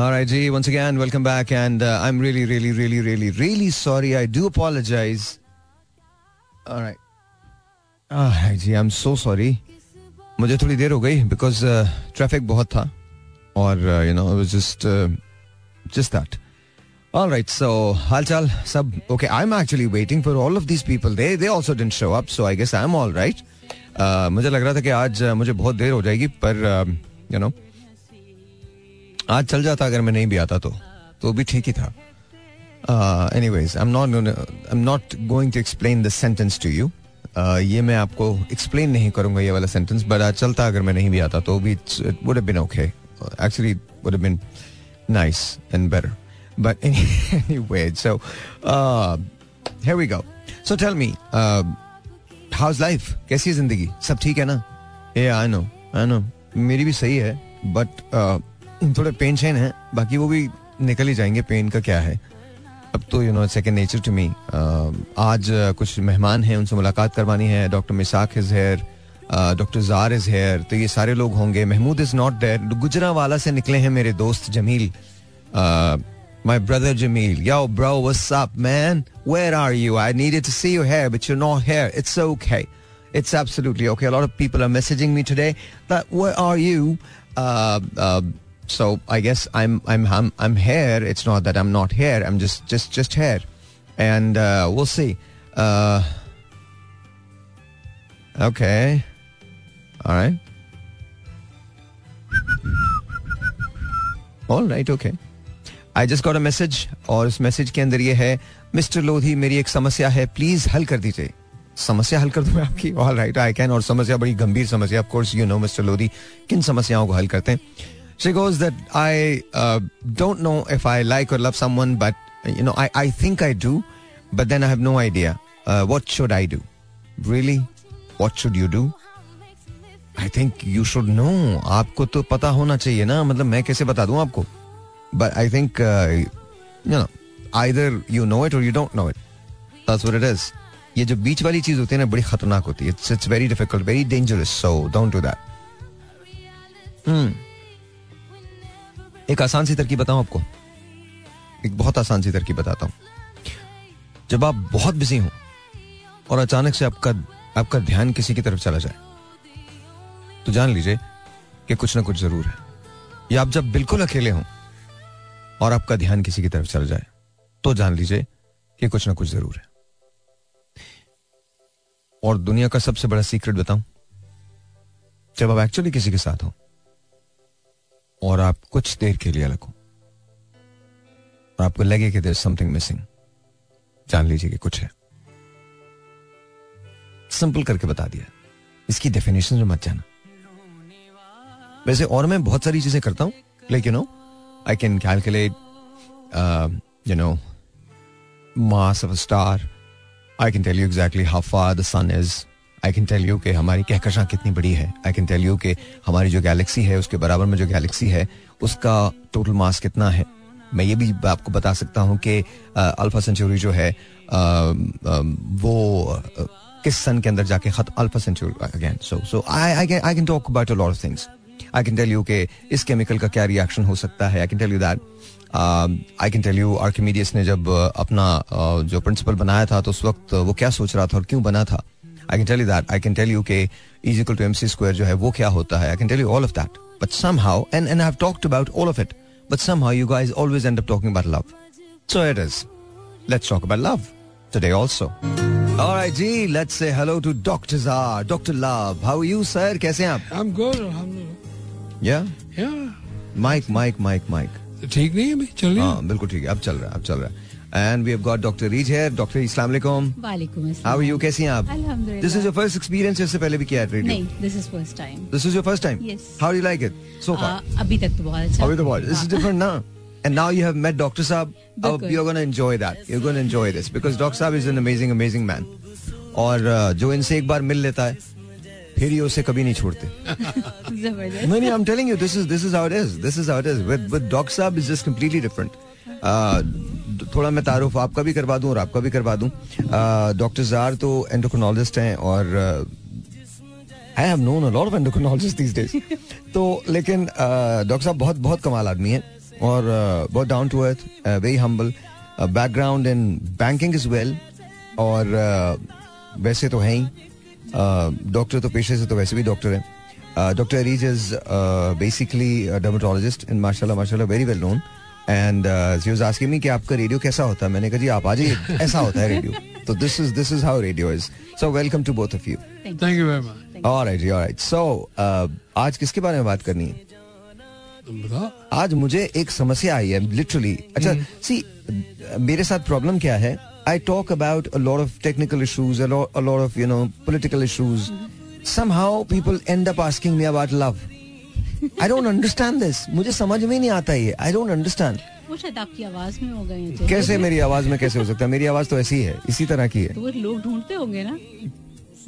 All right, G. Once again, welcome back, and uh, I'm really, really, really, really, really sorry. I do apologize. All right. Ah, ji, I'm so sorry. मुझे थोड़ी देर हो गई uh, traffic बहुत था और uh, it was just uh, just that. All right, so हालचाल सब okay. I'm actually waiting for all of these people. They they also didn't show up, so I guess I'm all right. Uh, मुझे लग रहा था कि आज uh, मुझे बहुत देर हो जाएगी पर uh, you know आज चल जाता अगर मैं नहीं भी आता तो। तो भी ठीक ही था। Anyways I'm not I'm not going to explain this sentence to you ये मैं आपको एक्सप्लेन नहीं करूँगा ये वाला सेंटेंस बट आज चलता अगर मैं नहीं भी आता तो भी would have been okay actually would have been nice and better but anyway so here we go so tell me how is life कैसी है ज़िंदगी? सब ठीक है ना? ए आई नो आई नो मेरी भी सही है बट थोड़े पेन शेन है बाकी वो भी निकल ही जाएँगे पेन का क्या है? अब तो you know second nature to me आज uh, कुछ मेहमान हैं उनसे मुलाकात करवानी है doctor Misaq is here doctor jar is here तो ये सारे लोग होंगे। महमूद इज़ नॉट देयर गुजरा वाला से निकले हैं मेरे दोस्त Jameel. My brother Jameel yo bro up man where are you I needed to see your here but you not here it's okay It's absolutely okay. A lot of people are messaging me today that where are you? Uh, uh, so I guess I'm I'm I'm I'm here. It's not that I'm not here. I'm just just just here, and uh, we'll see. Uh, okay, all right, all. I just got a message और इस message के अंदर ये है mister Lodhi मेरी एक समस्या है प्लीज़ हल कर दीजिए समस्या हल कर दूँ मैं आपकी ऑल राइट आई कैन और समस्या बड़ी गंभीर समस्या of course you know mister Lodhi किन समस्याओं को हल करते हैं She goes that I uh, don't know if I like or love someone, but you know, I, I think I do, but then I have no idea. Uh, what should I do? Really? What should you do? I think you should know. आपको तो पता होना चाहिए ना मतलब मैं कैसे बता दूं आपको But I think uh, you know either you know it or you don't know it. That's what it is. ये जो बीच वाली चीज होती है ना बड़ी खतरनाक होती है it's it's very difficult very dangerous so don't do that hmm एक आसान सी तरकीब बताऊँ आपको? एक बहुत आसान सी तरकीब बताता हूँ। जब आप बहुत बिज़ी हो और अचानक से आपका आपका ध्यान किसी की तरफ़ चला जाए तो जान लीजिए कि कुछ ना कुछ ज़रूर है। या आप जब बिल्कुल अकेले हों और आपका ध्यान किसी की तरफ़ चला जाए तो जान लीजिए कि कुछ ना कुछ ज़रूर है। और दुनिया का सबसे बड़ा सीक्रेट बताऊँ, जब आप एक्चुअली किसी के साथ हो और आप कुछ देर के लिए अलग हो और आपको लगे कि देर समथिंग मिसिंग जान लीजिए कि कुछ है। सिंपल करके बता दिया। इसकी डेफिनेशन में मत जाना। वैसे और मैं बहुत सारी चीज़ें करता हूँ like you know I can calculate you know mass of star I can tell you exactly how far the sun is I can tell you कि हमारी कहकशां कितनी बड़ी है। आई कैन टेल यू कि हमारी जो गैलेक्सी है उसके बराबर में जो गैलेक्सी है उसका टोटल मास कितना है। मैं ये भी आपको बता सकता हूँ कि अल्फ़ा सेंचुरी जो है आ, आ, वो किस सन के अंदर जाके खत alpha century again so so I I can talk about a lot of things I can tell you कि इस केमिकल का क्या रिएक्शन हो सकता है। I can tell you that I can tell you Archimedes ने जब अपना जो प्रिंसिपल बनाया था तो उस वक्त वो क्या सोच रहा था और क्यों बना था। I can tell you that I can tell you के is equal to MC square जो है वो क्या होता है I can tell you all of that but somehow and and I have talked about all of it but somehow you guys always end up talking about love so it is let's talk about love today also Alright, जी, let's say hello to Dr. Zar, Dr. Love. How are you, sir? कैसे हैं आप? I'm good, alhamdulillah. Yeah? Yeah. Mike, Mike, Mike, Mike. ठीक नहीं है अभी चल रही हाँ बिल्कुल ठीक है अब चल रहा है अब चल रहा है and we have got doctor Reej here doctor अस्सलाम वालेकुम वालेकुम हाउ यू कैसी हैं आप अल्हम्दुलिल्लाह this is your first experience इससे पहले भी किया है रेडियो नहीं this is first time this is your first time Yes. How do like it so far अभी तक तो बहुत अच्छा। अभी तो बहुत दिस इज़ डिफरेंट ना? And now you have met Dr. Saab. बिल्कुल। you're going to enjoy that. You're going to enjoy this because Dr. Saab is an amazing, amazing man. और uh, जो इनसे एक बार मिल लेता है फिर ये उसे कभी नहीं छोड़ते। नहीं नहीं I'm telling you this is this is how it is this is how it is with with doctor साहब इज़ जस्ट कंप्लीटली डिफरेंट थोड़ा मैं तारुफ आपका भी करवा दूँ और आपका भी करवा दूँ। डॉक्टर जार तो एंडोक्रोनोलॉजिस्ट हैं और I have known a lot of endocrinologist these days तो लेकिन डॉक्टर साहब बहुत बहुत कमाल आदमी है और बहुत down to earth very humble background in banking is well और uh, वैसे तो है ही। डॉक्टर तो पेशे से तो वैसे भी डॉक्टर हैं। Doctor Areej is basically dermatologist in माशाल्लाह माशाल्लाह very well known and she was asking me कि आपका रेडियो कैसा होता? है मैंने कहा जी आप आ जाइए। ऐसा होता है रेडियो तो this is this is how radio is so welcome to both of you thank you very much alright alright so आज किसके बारे में बात करनी है? आज मुझे एक समस्या आई है लिटरली अच्छा सी मेरे साथ प्रॉब्लम क्या है? I talk about a lot of technical issues a lot of you know political issues somehow people end up asking me about love. I don't understand this. मुझे समझ में नहीं आता ये. I don't understand. वो शायद आपकी आवाज़ में हो गए कैसे मेरी आवाज़ में कैसे हो सकता है? मेरी आवाज़ तो ऐसी है इसी तरह की है। तो लोग ढूंढते होंगे ना।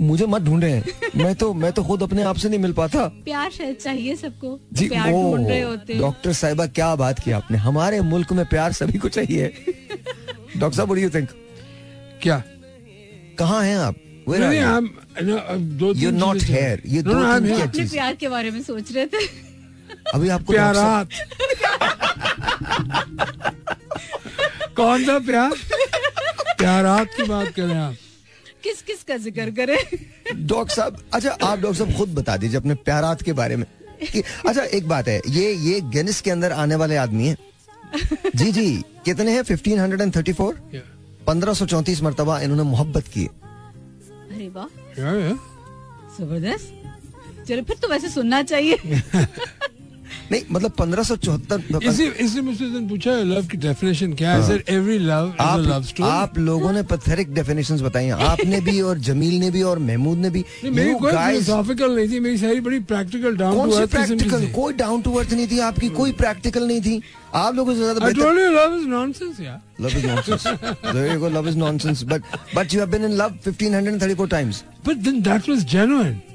मुझे मत ढूंढे। मैं तो मैं तो खुद अपने आप से नहीं मिल पाता। प्यार शायद चाहिए सबको। जी प्यार ढूंढ रहे होते। डॉक्टर साहिबा क्या बात की आपने। हमारे मुल्क में प्यार सभी को चाहिए। डॉक्टर साहब यू थिंक क्या? कहाँ हैं आप? Where are you? हम no, दो You're not here. ये No, दो तीन. क्या अपने प्यार के बारे में सोच रहे थे। अभी आपको साहब- प्यारात कौन सा प्यार? प्यारात की बात करें आप। किस किस का ज़िक्र करें? डॉक्टर साहब अच्छा आप डॉक्टर साहब खुद बता दीजिए अपने प्यारात के बारे में। कि- अच्छा एक बात है ये ये गिनिस के अंदर आने वाले आदमी है। जी जी कितने हैं? Fifteen hundred and thirty four पंद्रह सौ चौंतीस मरतबा इन्होंने मोहब्बत की अरे वाह. ज़बरदस्त। चलो फिर तो वैसे सुनना चाहिए। नहीं मतलब पंद्रह सौ चौहत्तर इसी इसी मुझसे पूछा लव की डेफिनेशन क्या है? Sir every love is love आप स्टोरी आप लोगों ने पथेरिक डेफिनेशंस बताई हैं। आपने भी और जमील ने भी और महमूद ने भी। मेरी कोई फिलोसॉफिकल नहीं थी मेरी सारी बड़ी प्रैक्टिकल डाउन कौन टू सी अर्थ प्रैक्टिकल कोई डाउन टू अर्थ नहीं थी आपकी कोई प्रैक्टिकल नहीं थी। आप लोगों से ज़्यादा लव इज़ नॉनसेंस यार Love is nonsense. there you go. Love is nonsense. But but you have been in love 1534 times. But then that was genuine How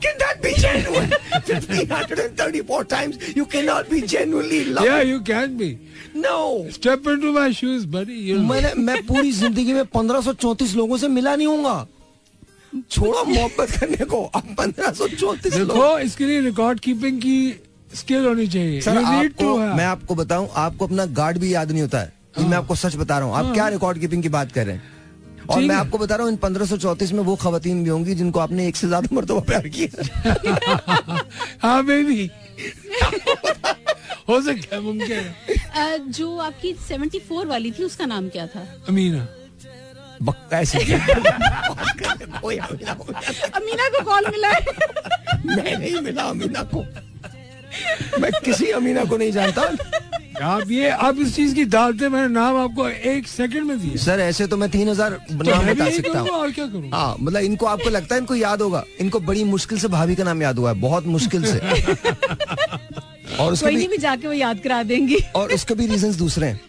can that be genuine? 1534 times. You cannot be genuinely in love. या you can be No. Step into my shoes buddy you मैंने मैं पूरी ज़िंदगी में 1534 लोगों से मिला नहीं हूँगा छोड़ो मोहब्बत करने को अब 1534 लोग देखो इसके लिए रिकॉर्ड कीपिंग की स्किल होनी चाहिए सर आपको मैं आपको बताऊँ आपको अपना गार्ड भी याद नहीं होता है ये मैं आपको सच बता रहा हूँ आप क्या रिकॉर्ड कीपिंग की बात कर रहे हैं और मैं आपको बता रहा हूँ इन पंद्रह में वो खवतीन भी होंगी जिनको आपने एक से ज़्यादा मरतबा प्यार किया। हाँ बेबी हो सकता है मुमकिन जो आपकी 74 वाली थी उसका नाम क्या था? अमीना। बक्का ऐसे अमीना को अमीना को कॉल मिला? है मैं नहीं मिला अमीना को। मैं किसी अमीना को नहीं जानता। आप ये आप इस चीज़ की डालते मैंने नाम आपको एक सेकंड में दिया। सर ऐसे तो मैं तीन हज़ार तो नाम बता सकता हूँ। और क्या करूँ हाँ मतलब इनको आपको लगता है इनको याद होगा। इनको बड़ी मुश्किल से भाभी का नाम याद हुआ है बहुत मुश्किल से। और उसके भी भी जाके वो याद करा देंगी। और उसके भी रीजंस दूसरे हैं।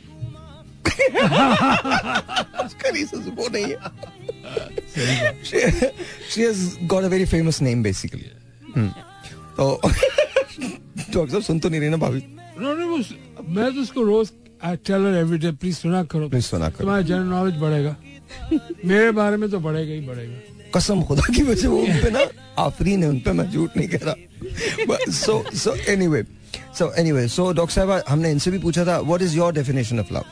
उसका रीजंस वो नहीं है। She has got a very famous name basically तो डॉक्टर साहब सुन तो नहीं रही ना भाभी। मैं तो उसको रोज I tell her every day please सुना करो। प्लीज़ सुना करो। तुम्हारा जनरल नॉलेज बढ़ेगा। मेरे बारे में तो बढ़ेगा ही बढ़ेगा। कसम खुदा की वजह वो उन पे ना आफरीन है उन पे मैं झूठ नहीं कह रहा। So so anyway so anyway so doctor साहब हमने इनसे भी पूछा था what is your definition of love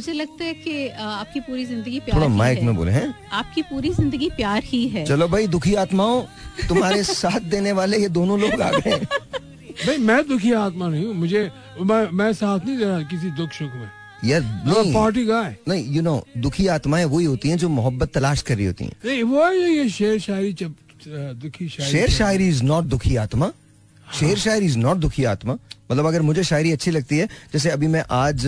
मुझे लगता है कि आपकी पूरी ज़िंदगी प्यार थोड़ा ही माइक है। में बोले हैं? आपकी पूरी ज़िंदगी प्यार ही है। चलो भाई दुखी आत्माओं तुम्हारे साथ देने वाले ये दोनों लोग आ गए। भाई मैं दुखी आत्मा नहीं हूँ मुझे मैं, मैं साथ नहीं दे रहा किसी दुख सुख में। यार नहीं। पार्टी गाय नहीं यू नो दुखी आत्माएँ वही होती हैं जो मोहब्बत तलाश कर रही होती हैं। नहीं वो है ये शेर शायरी जब दुखी शायरी शेर शायरी इज़ नॉट दुखी आत्मा। शेर शायरी इज़ नॉट दुखी आत्मा। मतलब अगर मुझे शायरी अच्छी लगती है जैसे अभी मैं आज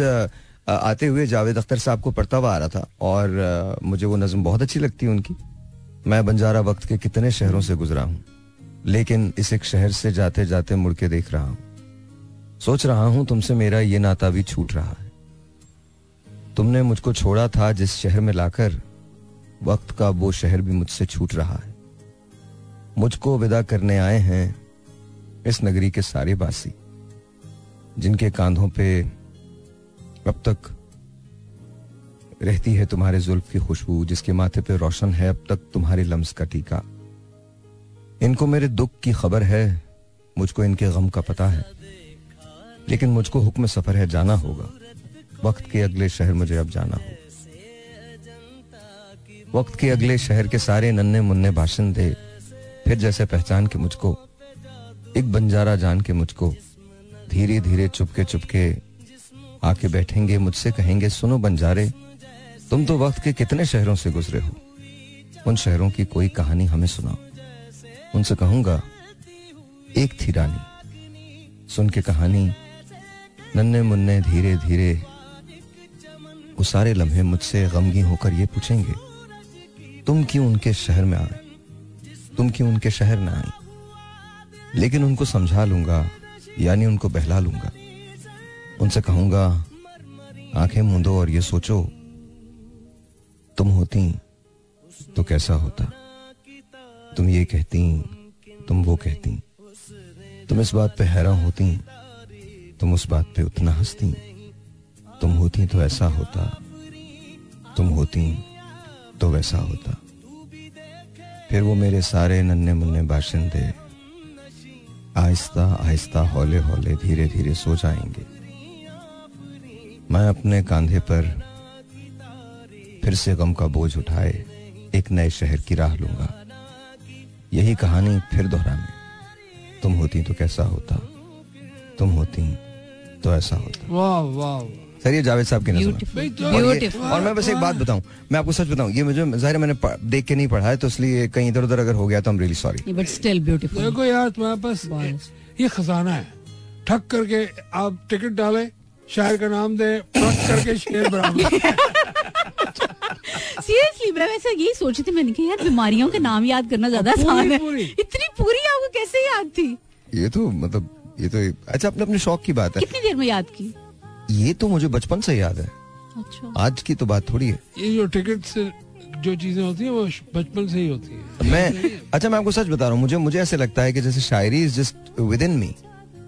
आते हुए जावेद अख्तर साहब को पढ़ता हुआ आ रहा था और मुझे वो नज्म बहुत अच्छी लगती है उनकी। मैं बंजारा वक्त के कितने शहरों से गुजरा हूँ, लेकिन इस एक शहर से जाते जाते मुड़ के देख रहा हूँ। सोच रहा हूँ तुमसे मेरा ये नाता भी छूट रहा है। तुमने मुझको छोड़ा था जिस शहर में लाकर, वक्त का वो शहर भी मुझसे छूट रहा है। मुझको विदा करने आए हैं इस नगरी के सारे बासी जिनके कांधों पे अब तक रहती है तुम्हारे जुल्फ की खुशबू, जिसके माथे पे रोशन है, अब तक तुम्हारे लम्स का टीका। इनको मेरे दुख की खबर है, मुझको इनके गम का पता है। लेकिन मुझको हुक्म सफ़र है, जाना होगा। वक्त के अगले शहर मुझे अब जाना होगा। वक्त के अगले शहर के सारे नन्हे मुन्ने भाषण दे। फिर जैसे पहचान के मुझको, एक बंजारा जान के मुझको धीरे धीरे चुपके चुपके आके बैठेंगे, मुझसे कहेंगे, सुनो बंजारे, तुम तो वक्त के कितने शहरों से गुजरे हो। उन शहरों की कोई कहानी हमें सुनाओ। उनसे कहूँगा, एक थी रानी। सुन के कहानी, नन्हे मुन्ने धीरे धीरे वो सारे लम्हे मुझसे गमगी होकर ये पूछेंगे, तुम क्यों उनके शहर में आए तुम क्यों उनके शहर में आई? लेकिन उनको समझा लूँगा, यानी उनको बहला लूँगा। उनसे कहूँगा, आँखें मूंदो और ये सोचो, तुम होती तो कैसा होता? तुम ये कहती, तुम वो कहती। तुम इस बात पे हैरान होती, तुम उस बात पे उतना हंसती। तुम होती तो ऐसा होता, तुम होती तो वैसा होता। फिर वो मेरे सारे नन्हे मुन्ने बाशिंदे आहिस्ता आहिस्ता हौले हौले धीरे धीरे सो जाएँगे। मैं अपने कांधे पर फिर से गम का बोझ उठाए एक नए शहर की राह लूँगा। यही कहानी फिर दोहराने। तुम होती तो कैसा होता? तुम होती तो ऐसा होता। वाह वाह। सर ये जावेद साहब की नज़र और, और मैं बस एक बात बताऊँ मैं आपको सच बताऊँ ये मुझे ज़ाहिर मैंने देख के नहीं पढ़ा है तो इसलिए कहीं इधर उधर अगर हो गया तो really sorry but still beautiful देखो यार तुम्हारे पास ये खजाना है। ठक करके आप टिकट डालें शायर का नाम दे करके शेर बराबर। सीरियसली मैं वैसे यही सोची थी मैंने कहा यार बीमारियों के नाम याद करना ज़्यादा आसान है। पूरी। इतनी पूरी आपको कैसे याद थी? ये तो मतलब ये तो अच्छा अपने अपने शौक की बात है। कितनी देर में याद की? ये तो मुझे बचपन से याद है। अच्छा। आज की तो बात थोड़ी है। ये जो टिकट से जो चीज़ें होती है वो बचपन से ही होती है। मैं अच्छा मैं आपको सच बता रहा हूँ मुझे मुझे ऐसे लगता है कि जैसे शायरी is just within me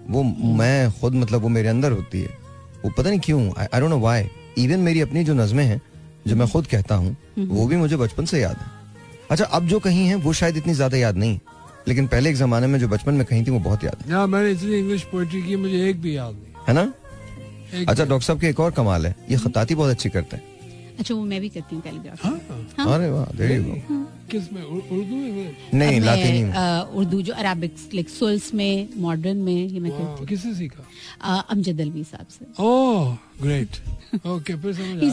वो मैं खुद मतलब वो मेरे अंदर होती है। वो पता नहीं क्यों I don't know why even मेरी अपनी जो नज़में हैं जो मैं खुद कहता हूँ वो भी मुझे बचपन से याद है। अच्छा अब जो कहीं है वो शायद इतनी ज़्यादा याद नहीं लेकिन पहले एक जमाने में जो बचपन में कहीं थी वो बहुत याद है। ना मैंने इतनी इंग्लिश पोइट्री की मुझे एक भी याद नहीं। है ना? अच्छा डॉक्टर साहब के एक और कमाल है ये खताती बहुत अच्छी करते हैं। अच्छा वो मैं भी करती हूँ कैलीग्राफी हाँ। अरे वाह go. किसमें? उर्दू नहीं लातीनी अ, उर्दू जो अरबिक लाइक सुल्स में मॉडर्न में ये मैं करती किससे सीखा? अमजद अलवी साहब से। ओह ग्रेट ओके फिर समझ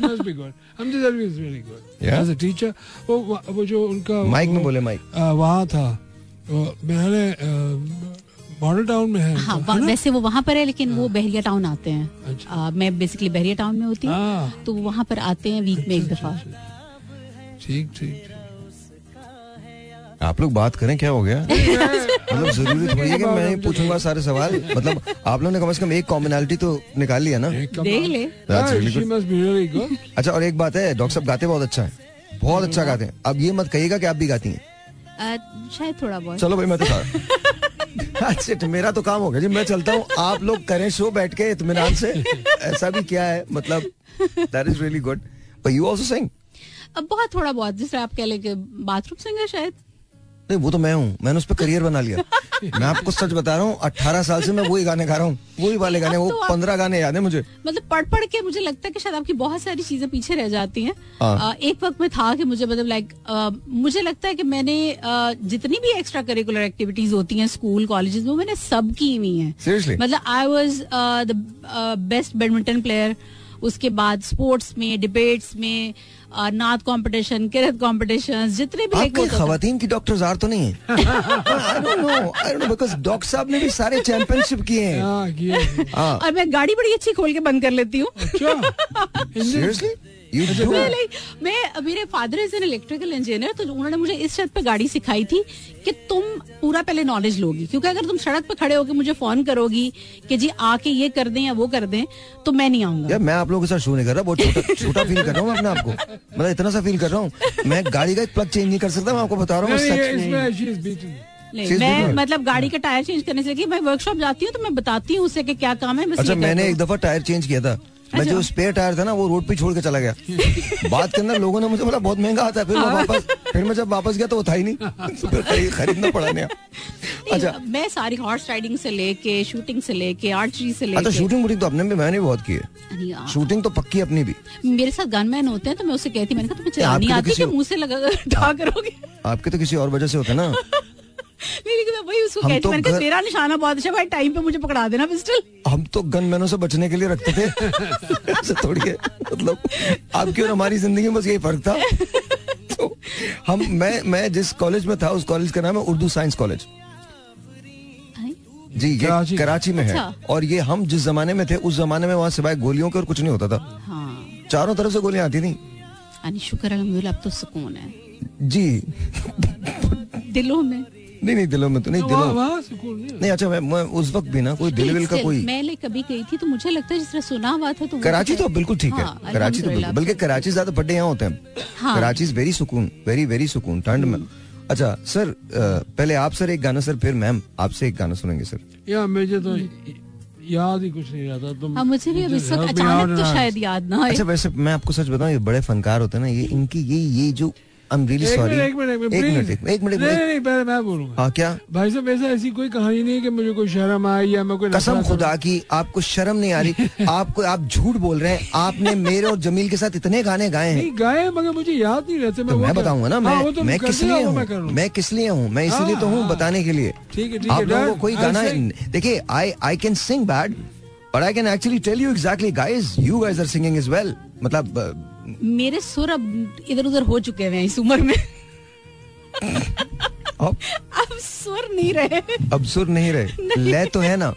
must be good. Amjad Alvi is really good. Yeah? as a teacher वो वो जो उनका माइक में बोले माइक आ, वहाँ था वो मॉडल टाउन में है हाँ है वैसे वो वहाँ पर है लेकिन वो बहरिया टाउन आते हैं। अच्छा। अ, मैं बेसिकली बहरिया टाउन में होती हूँ हाँ। तो वो वहाँ पर आते हैं वीक में एक दफ़ा। ठीक ठीक आप लोग बात करें क्या हो गया? मतलब ज़रूरी थोड़ी है कि मैं पूछूँगा सारे सवाल। मतलब आप लोगों ने कम से कम एक कॉमनैलिटी तो निकाल लिया ना? देख ले। That's really She good. must be really good. अच्छा और एक बात है डॉक्टर साहब गाते बहुत अच्छा है। बहुत अच्छा गाते हैं। अब ये मत कहिएगा कि आप भी गाती हैं। शायद थोड़ा बहुत। चलो भाई मैं तो अच्छा अच्छा, मेरा तो काम हो गया जी मैं चलता हूँ। आप लोग करें शो बैठ के इतमान से। ऐसा भी क्या है मतलब that is really good but you also sing अब बहुत थोड़ा बहुत जिस आप कह लेंगे बाथरूम सिंगर शायद। नहीं वो तो मैं हूँ। मैंने उस पर करियर बना लिया। मैं आपको सच बता रहा हूँ अट्ठारह साल से मैं वही गाने गा रहा हूँ। वही वाले गाने वो तो पंद्रह गाने याद है मुझे। मतलब पढ़ पढ़ के मुझे लगता है कि शायद आपकी बहुत सारी चीज़ें पीछे रह जाती हैं। हाँ। एक वक्त में था कि मुझे मतलब लाइक मुझे लगता है कि मैंने जितनी भी एक्स्ट्रा करिकुलर एक्टिविटीज़ होती हैं स्कूल कॉलेजेस में मैंने सब की हुई है। मतलब I was the best badminton player उसके बाद स्पोर्ट्स में डिबेट्स में नात कंपटीशन किरत कंपटीशन जितने भी आपके खातन की डॉक्टर जार तो नहीं है? I don't know I don't know because doctor साहब ने भी सारे चैंपियनशिप किए हैं। हाँ हाँ। और मैं गाड़ी बड़ी अच्छी खोल के बंद कर लेती हूँ। like, मैं मेरे father is an electrical engineer तो उन्होंने मुझे इस शर्त पे गाड़ी सिखाई थी कि तुम पूरा पहले नॉलेज लोगी। क्योंकि अगर तुम सड़क पे खड़े होकर मुझे फ़ोन करोगी कि जी आके ये कर दें या वो कर दें तो मैं नहीं आऊँगा। यार मैं आप लोगों के साथ शो नहीं कर रहा बहुत छोटा छोटा फील कर रहा हूँ अपने आपको। मतलब इतना सा फील कर रहा हूँ। मैं गाड़ी का एक प्लग चेंज नहीं कर सकता मैं आपको बता रहा हूँ मैं. मतलब गाड़ी का टायर चेंज करने से मैं वर्कशॉप जाती हूँ तो मैं बताती हूँ उसे कि क्या काम है अच्छा मैंने एक दफ़ा टायर चेंज किया था। मैं जो स्पेयर टायर था ना वो रोड पे छोड़ के चला गया। बात के अंदर लोगों ने मुझे बोला बहुत महँगा आता है फिर मैं वापस फिर मैं जब वापस गया तो वो था ही नहीं। तो फिर खरीदना पड़ा नया। अच्छा। मैं सारी हॉर्स राइडिंग से लेके शूटिंग से लेके आर्चरी से अच्छा लेके। शूटिंग वूटिंग तो अपने भी मैंने भी बहुत की है। शूटिंग तो पक्की अपनी भी। मेरे साथ गनमैन होते हैं तो मैं उससे कहती मैंने कहा तुम्हें चलानी तो आती है कि मुँह से लगा करोगे? आपके तो किसी और वजह से होते हैं ना। नहीं मैं वही उसको हम कहती तो मैंने कहा घर- निशाना बहुत अच्छा भाई टाइम पे मुझे पकड़ा देना पिस्टल हम तो गन मैनों से बचने के लिए रखते थे। थोड़ी है मतलब आपकी और हमारी ज़िंदगी में बस यही फ़र्क था। तो हम मैं मैं जिस कॉलेज में था उस कॉलेज का नाम है उर्दू साइंस कॉलेज जी ये कराची। कराची में है। अच्छा। और ये हम जिस जमाने में थे उस जमाने में वहाँ सिवाय गोलियों के और कुछ नहीं होता था। हाँ। चारों तरफ़ से गोलियाँ आती थी। शुक्र अब तो सुकून है। जी। दिलों में। नहीं नहीं दिलों में तो नहीं तो दिलों। वहाँ सुकून नहीं नहीं अच्छा मैं, मैं उस वक्त भी ना कोई दिल विल का कोई मैं like कभी गई थी तो मुझे लगता है जिस तरह सुना हुआ था तो कराची तो बिल्कुल ठीक है। हाँ, कराची तो बिल्कुल बल्कि कराची ज़्यादा फड्डे यहाँ होते हैं। हाँ। कराची इज़ वेरी सुकून वेरी वेरी सुकून ठंड में। अच्छा सर पहले आप सर एक गाना सर फिर मैम आपसे एक गाना सुनेंगे सर। या मुझे तो याद ही कुछ नहीं रहता तुम हाँ मुझे भी अब इस वक्त help me out अचानक तो शायद याद ना अच्छा वैसे मैं आपको सच बताऊँ ये बड़े फनकार होते हैं ना ये इनकी ये ये जो आई एम रियली एक सॉरी मिनट एक मिनट एक मिनट एक मिनट नहीं नहीं पहले मैं बोलूँगा। हाँ क्या? भाई साहब ऐसा ऐसी कोई कहानी नहीं है कि मुझे कोई शर्म आई या मैं कोई कसम खुदा की आपको शर्म नहीं आ रही? आपको आप झूठ बोल रहे हैं। आपने मेरे और जमील के साथ इतने गाने गाए हैं। नहीं गाए मगर मुझे याद नहीं रहते तो मैं बताऊँगा ना हाँ, मैं तो मैं किस लिए हूँ? मैं किस लिए हूँ? मैं इसीलिए तो हूँ हाँ, बताने के लिए। ठीक है, ठीक आप लोगों को कोई गाना देखिए I I can sing bad but I can actually tell you exactly guys you guys are singing is well मतलब मेरे सुर अब इधर उधर हो चुके हैं इस उम्र में। अब? अब सुर नहीं रहे। अब सुर नहीं रहे? ले तो है ना?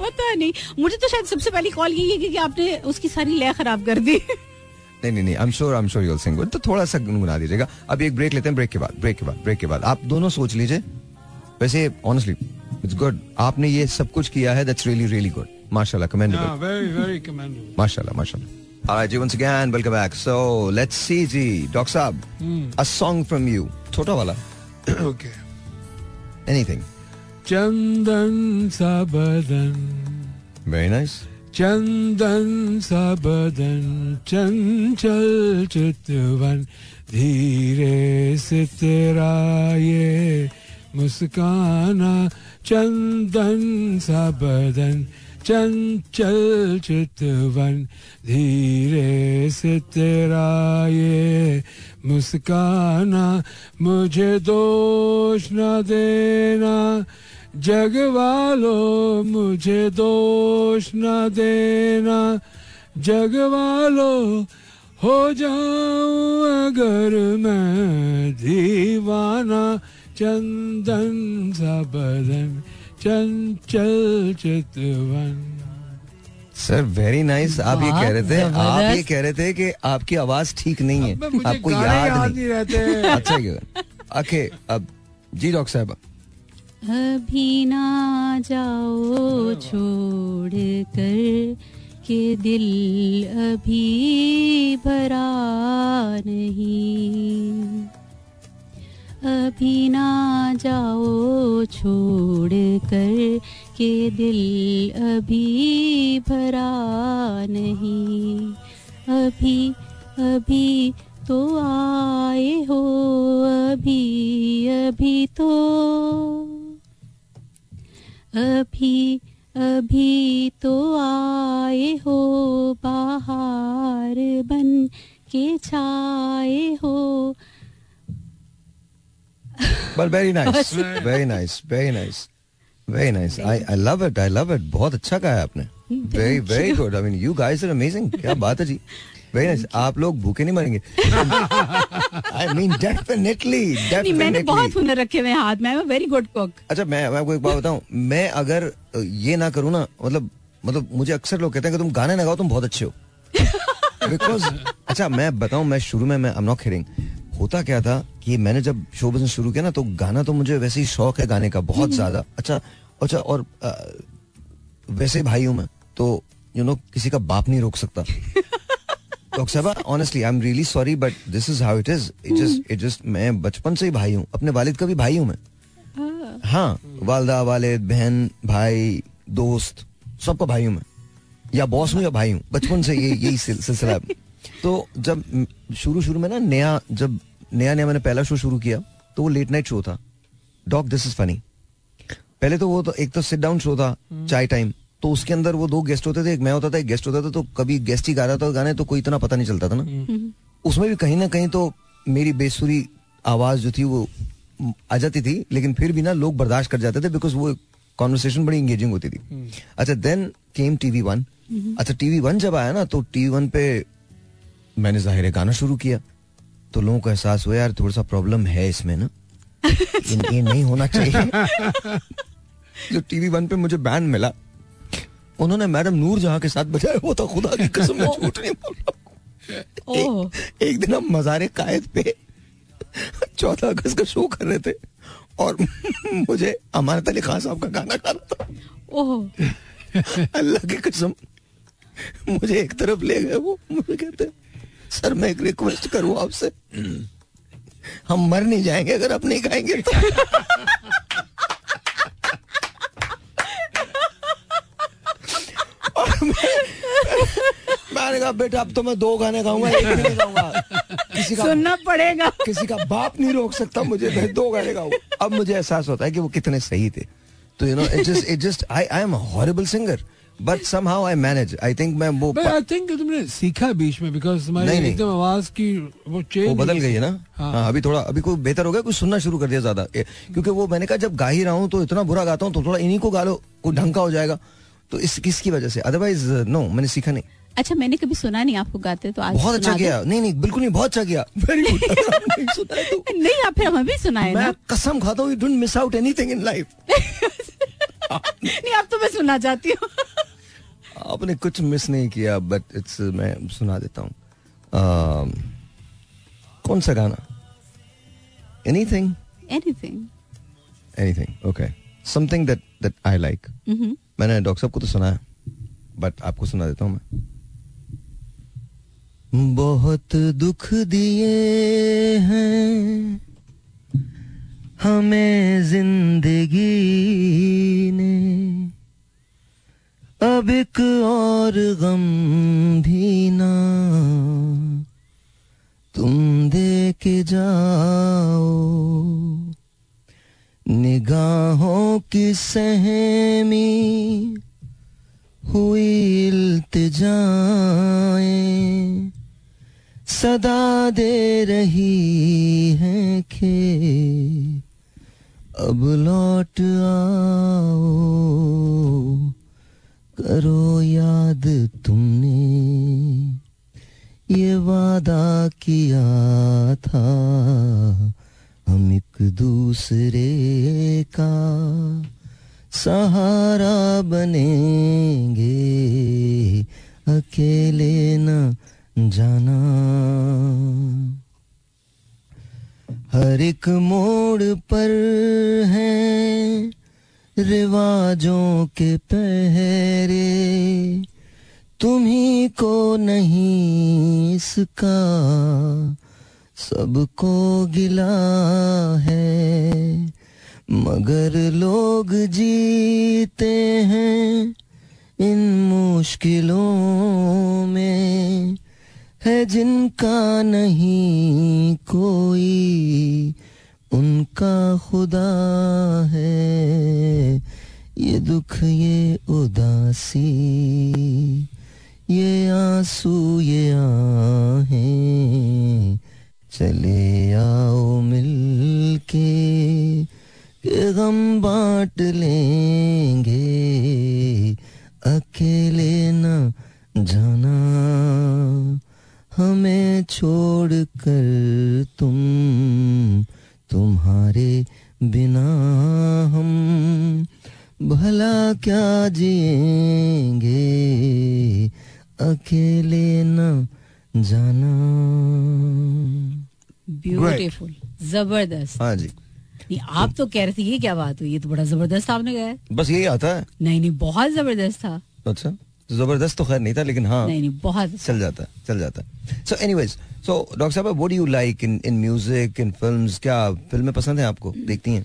पता नहीं। मुझे तो शायद सबसे पहली कॉल यही है कि आपने उसकी सारी लय खराब कर दी। नहीं नहीं नहीं I am sure I am sure you'll sing तो थोड़ा सा गुनगुना दीजिएगा। अब एक ब्रेक लेते हैं ब्रेक के बाद ब्रेक के बाद ब्रेक के बाद। आप दोनों सोच लीजिए। वैसे ऑनेस्टली इट्स गुड आपने ये सब कुछ किया है दैट्स रियली रियली गुड माशाल्लाह कमेंडेबल हाँ वेरी वेरी कमेंडेबल माशाल्लाह माशाल्लाह। Alright, ji once again, welcome back. So, let's see ji, doctor साहब, a song from you. छोटा वाला, ओके anything. चंदन सा बदन Very nice. चंदन सा बदन चंचल चितवन धीरे से तेरा ये मुस्काना चंदन सा बदन चंचल चितवन, धीरे से तेरा ये मुस्काना, मुझे दोष न देना। जग वालों, मुझे दोष न देना। जग वालों, हो जाऊँ अगर मैं दीवाना, चंदन सा बदन चंचल चितवन। सर वेरी नाइस आप ये कह रहे थे आप ये कह रहे थे कि आपकी आवाज़ ठीक नहीं है आपको याद याद नहीं। नहीं रहते। अच्छा क्यों ओके अब जी डॉक्टर साहब। अभी ना जाओ छोड़ कर के दिल अभी भरा नहीं। अभी ना जाओ छोड़ कर के दिल अभी भरा नहीं। अभी अभी तो आए हो, अभी अभी तो। अभी अभी तो आए हो, बाहर बन के छाए हो but very nice very nice very nice very nice I I love it I love it बहुत अच्छा कहा है आपने very very good I mean you guys are amazing क्या बात है जी. वेरी नाइस आप लोग भूखे नहीं मरेंगे. आई मीन डेफिनेटली मैंने बहुत हुनर रखे हुए हैं हाथ में. I am very good cook अच्छा मैं मैं आपको एक बात बताऊँ. मैं अगर ये ना करूँ ना मतलब मतलब मुझे अक्सर लोग कहते हैं कि तुम गाने ना गाओ तुम बहुत अच्छे हो. बिकॉज़ अच्छा मैं बताऊँ मैं शुरू में मैं आई एम नॉट किडिंग होता क्या था कि मैंने जब शो बिज़नेस शुरू किया ना तो गाना तो मुझे वैसे ही शौक है गाने का बहुत ज़्यादा। अच्छा अच्छा और अ, वैसे भाई हूँ मैं तो यू नो किसी का बाप नहीं रोक सकता। डॉक्टर साहब honestly I am really sorry but this is how it is it just it just मैं बचपन से ही भाई हूँ अपने वालिद का भी भाई हूँ मैं। हाँ। वालदा वालिद बहन भाई दोस्त सबका भाई हूँ मैं। या बॉस हूँ या भाई हूँ बचपन से ये यही सिलसिला है। तो जब शुरू शुरू में ना नया जब नया नया मैंने पहला शो शुरू किया तो वो लेट नाइट शो था। डॉग दिस इज़ फनी पहले तो वो तो एक तो सिट डाउन शो था चाय टाइम तो उसके अंदर वो दो गेस्ट होते थे एक मैं होता था एक गेस्ट होता था तो कभी गेस्ट ही गा रहा था गाने तो कोई इतना पता नहीं चलता था ना। उसमें भी कहीं ना कहीं तो मेरी बेसुरी आवाज़ जो थी वो आ जाती थी लेकिन फिर भी ना लोग बर्दाश्त कर जाते थे बिकॉज़ वो कॉन्वर्सेशन बड़ी इंगेजिंग होती थी। अच्छा देन केम टीवी वन अच्छा टीवी वन जब आया ना तो टीवी वन पे मैंने ज़ाहिर है गाना शुरू किया। तो लोगों को एहसास हुआ यार थोड़ा सा प्रॉब्लम है इसमें ना? ये, नहीं होना चाहिए। जो टीवी वन पे मुझे बैंड मिला उन्होंने मैडम नूर जहाँ के साथ बजाया वो तो खुदा की कसम मैं झूठ नहीं बोल रहा हूँ। एक, दिन हम मजारे कायद पे चौदह अगस्त का शो कर रहे थे और मुझे अमानत अली खान साहब का गाना गाना था। अल्लाह की कसम मुझे एक तरफ़ ले गए वो मुझे कहते सर मैं एक रिक्वेस्ट करूँ आपसे। हम मर नहीं जाएँगे अगर आप नहीं गाएँगे तो। मैंने कहा बेटा अब तो मैं दो गाने गाऊँगा एक नहीं गाऊँगा। किसी का सुनना पड़ेगा। किसी का बाप नहीं रोक सकता मुझे मैं दो गाने गाऊं। अब मुझे एहसास होता है कि वो कितने सही थे। तो you know it just it just I I am horrible singer but somehow I manage I think मैं वो आई थिंक तुमने सीखा बीच में बिकॉज़ तुम्हारी नहीं, नहीं। एकदम आवाज़ की वो चेंज वो बदल गई है ना? हाँ। हाँ अभी थोड़ा अभी कोई बेहतर हो गया? कुछ सुनना शुरू कर दिया ज़्यादा। क्योंकि वो मैंने कहा जब गा ही रहा हूँ तो इतना बुरा गाता हूँ तो थोड़ा इन्हीं को गा लो कोई ढंग का हो जाएगा। तो इस किसकी वजह से? अदरवाइज़ नो मैंने सीखा नहीं। अच्छा मैंने कभी सुना नहीं आपको गाते तो आज बहुत अच्छा। किया। नहीं नहीं बिल्कुल नहीं बहुत अच्छा किया। वेरी गुड नहीं तो नहीं आप फिर हमें भी सुनाए मैं कसम खाता हूँ you don't miss out anything in life नहीं आप तो मैं सुनना चाहती हूँ। आपने कुछ मिस नहीं किया बट इट्स मैं सुना देता हूँ। कौन सा गाना? Anything anything anything okay something that that I like मैंने डॉक्टर साहब को तो सुनाया बट आपको सुना देता हूँ मैं। बहुत दुख दिए हैं। हमें ज़िंदगी ने। अब एक और गम भी ना। तुम दे के जाओ। निगाहों की सहमी हुई इल्तिजाएँ। सदा दे रही हैं के अब लौट आओ, करो याद तुमने। ये वादा किया था हम एक दूसरे का। सहारा बनेंगे, अकेले न जाना। हर एक मोड़ पर हैं रिवाजों के पहरे। तुम्ही को नहीं इसका सबको गिला है। मगर लोग जीते हैं इन मुश्किलों में। है जिनका नहीं कोई, उनका खुदा है। ये दुख, ये उदासी, ये आँसू, ये आहें। चले आओ मिल के गम बांट लेंगे। अकेले न जाना हमें छोड़ कर तुम तुम्हारे बिना हम भला क्या जिएँगे? अकेले न जाना। ब्यूटीफुल ज़बरदस्त। हाँ जी। नहीं आप तो कह रहे थे ये क्या बात हुई? ये तो बड़ा ज़बरदस्त आपने गाया बस यही आता है। नहीं नहीं बहुत ज़बरदस्त था। अच्छा। ज़बरदस्त तो खैर नहीं था लेकिन हाँ नहीं नहीं बहुत अच्छा। चल जाता है चल जाता। है सो एनीवेज सो डॉक्टर साहब what do you like in in music in films क्या फ़िल्में पसंद है आपको? देखती हैं?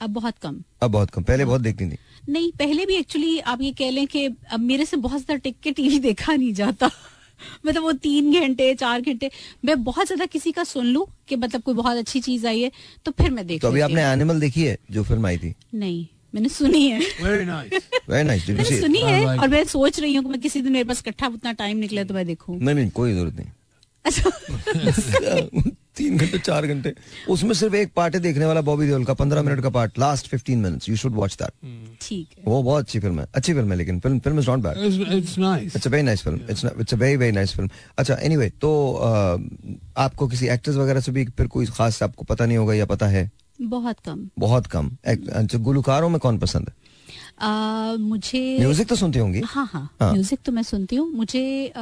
अब बहुत कम। अब बहुत कम। पहले बहुत देखती थी। नहीं पहले भी एक्चुअली आप ये कह लें कि अब मेरे से बहुत ज़्यादा टिक के टीवी देखा नहीं जाता। मतलब वो तीन घंटे चार घंटे मैं बहुत ज़्यादा किसी का सुन लूँ कि मतलब कोई बहुत अच्छी चीज़ आई है तो फिर मैं देख तो अभी आपने एनिमल देखी है जो फ़िल्म आई थी? नहीं। मैंने सुनी है। वेरी नाइस वेरी नाइस मैंने सुनी है like और मैं सोच रही हूँ कि मैं किसी दिन मेरे पास इकट्ठा उतना टाइम निकले तो मैं देखूँ। नहीं नहीं कोई ज़रूरत नहीं। अच्छा। तीन घंटे चार घंटे। उसमें सिर्फ़ एक पार्ट है देखने वाला बॉबी देओल का पंद्रह मिनट का part last fifteen minutes you should watch that ठीक है। वो बहुत अच्छी फ़िल्म है। अच्छी फ़िल्म है लेकिन film film is not bad It's, it's nice. It's a very nice film it's it's a very very nice film अच्छा एनीवे तो अ, आपको किसी एक्टर्स वगैरह से भी फिर कोई खास आपको पता नहीं होगा या पता है? बहुत कम। बहुत कम। अच्छा गुलकारों में कौन पसंद है? आ, मुझे म्यूज़िक तो सुनती होंगी। हाँ हाँ हाँ। म्यूज़िक तो मैं सुनती हूँ। मुझे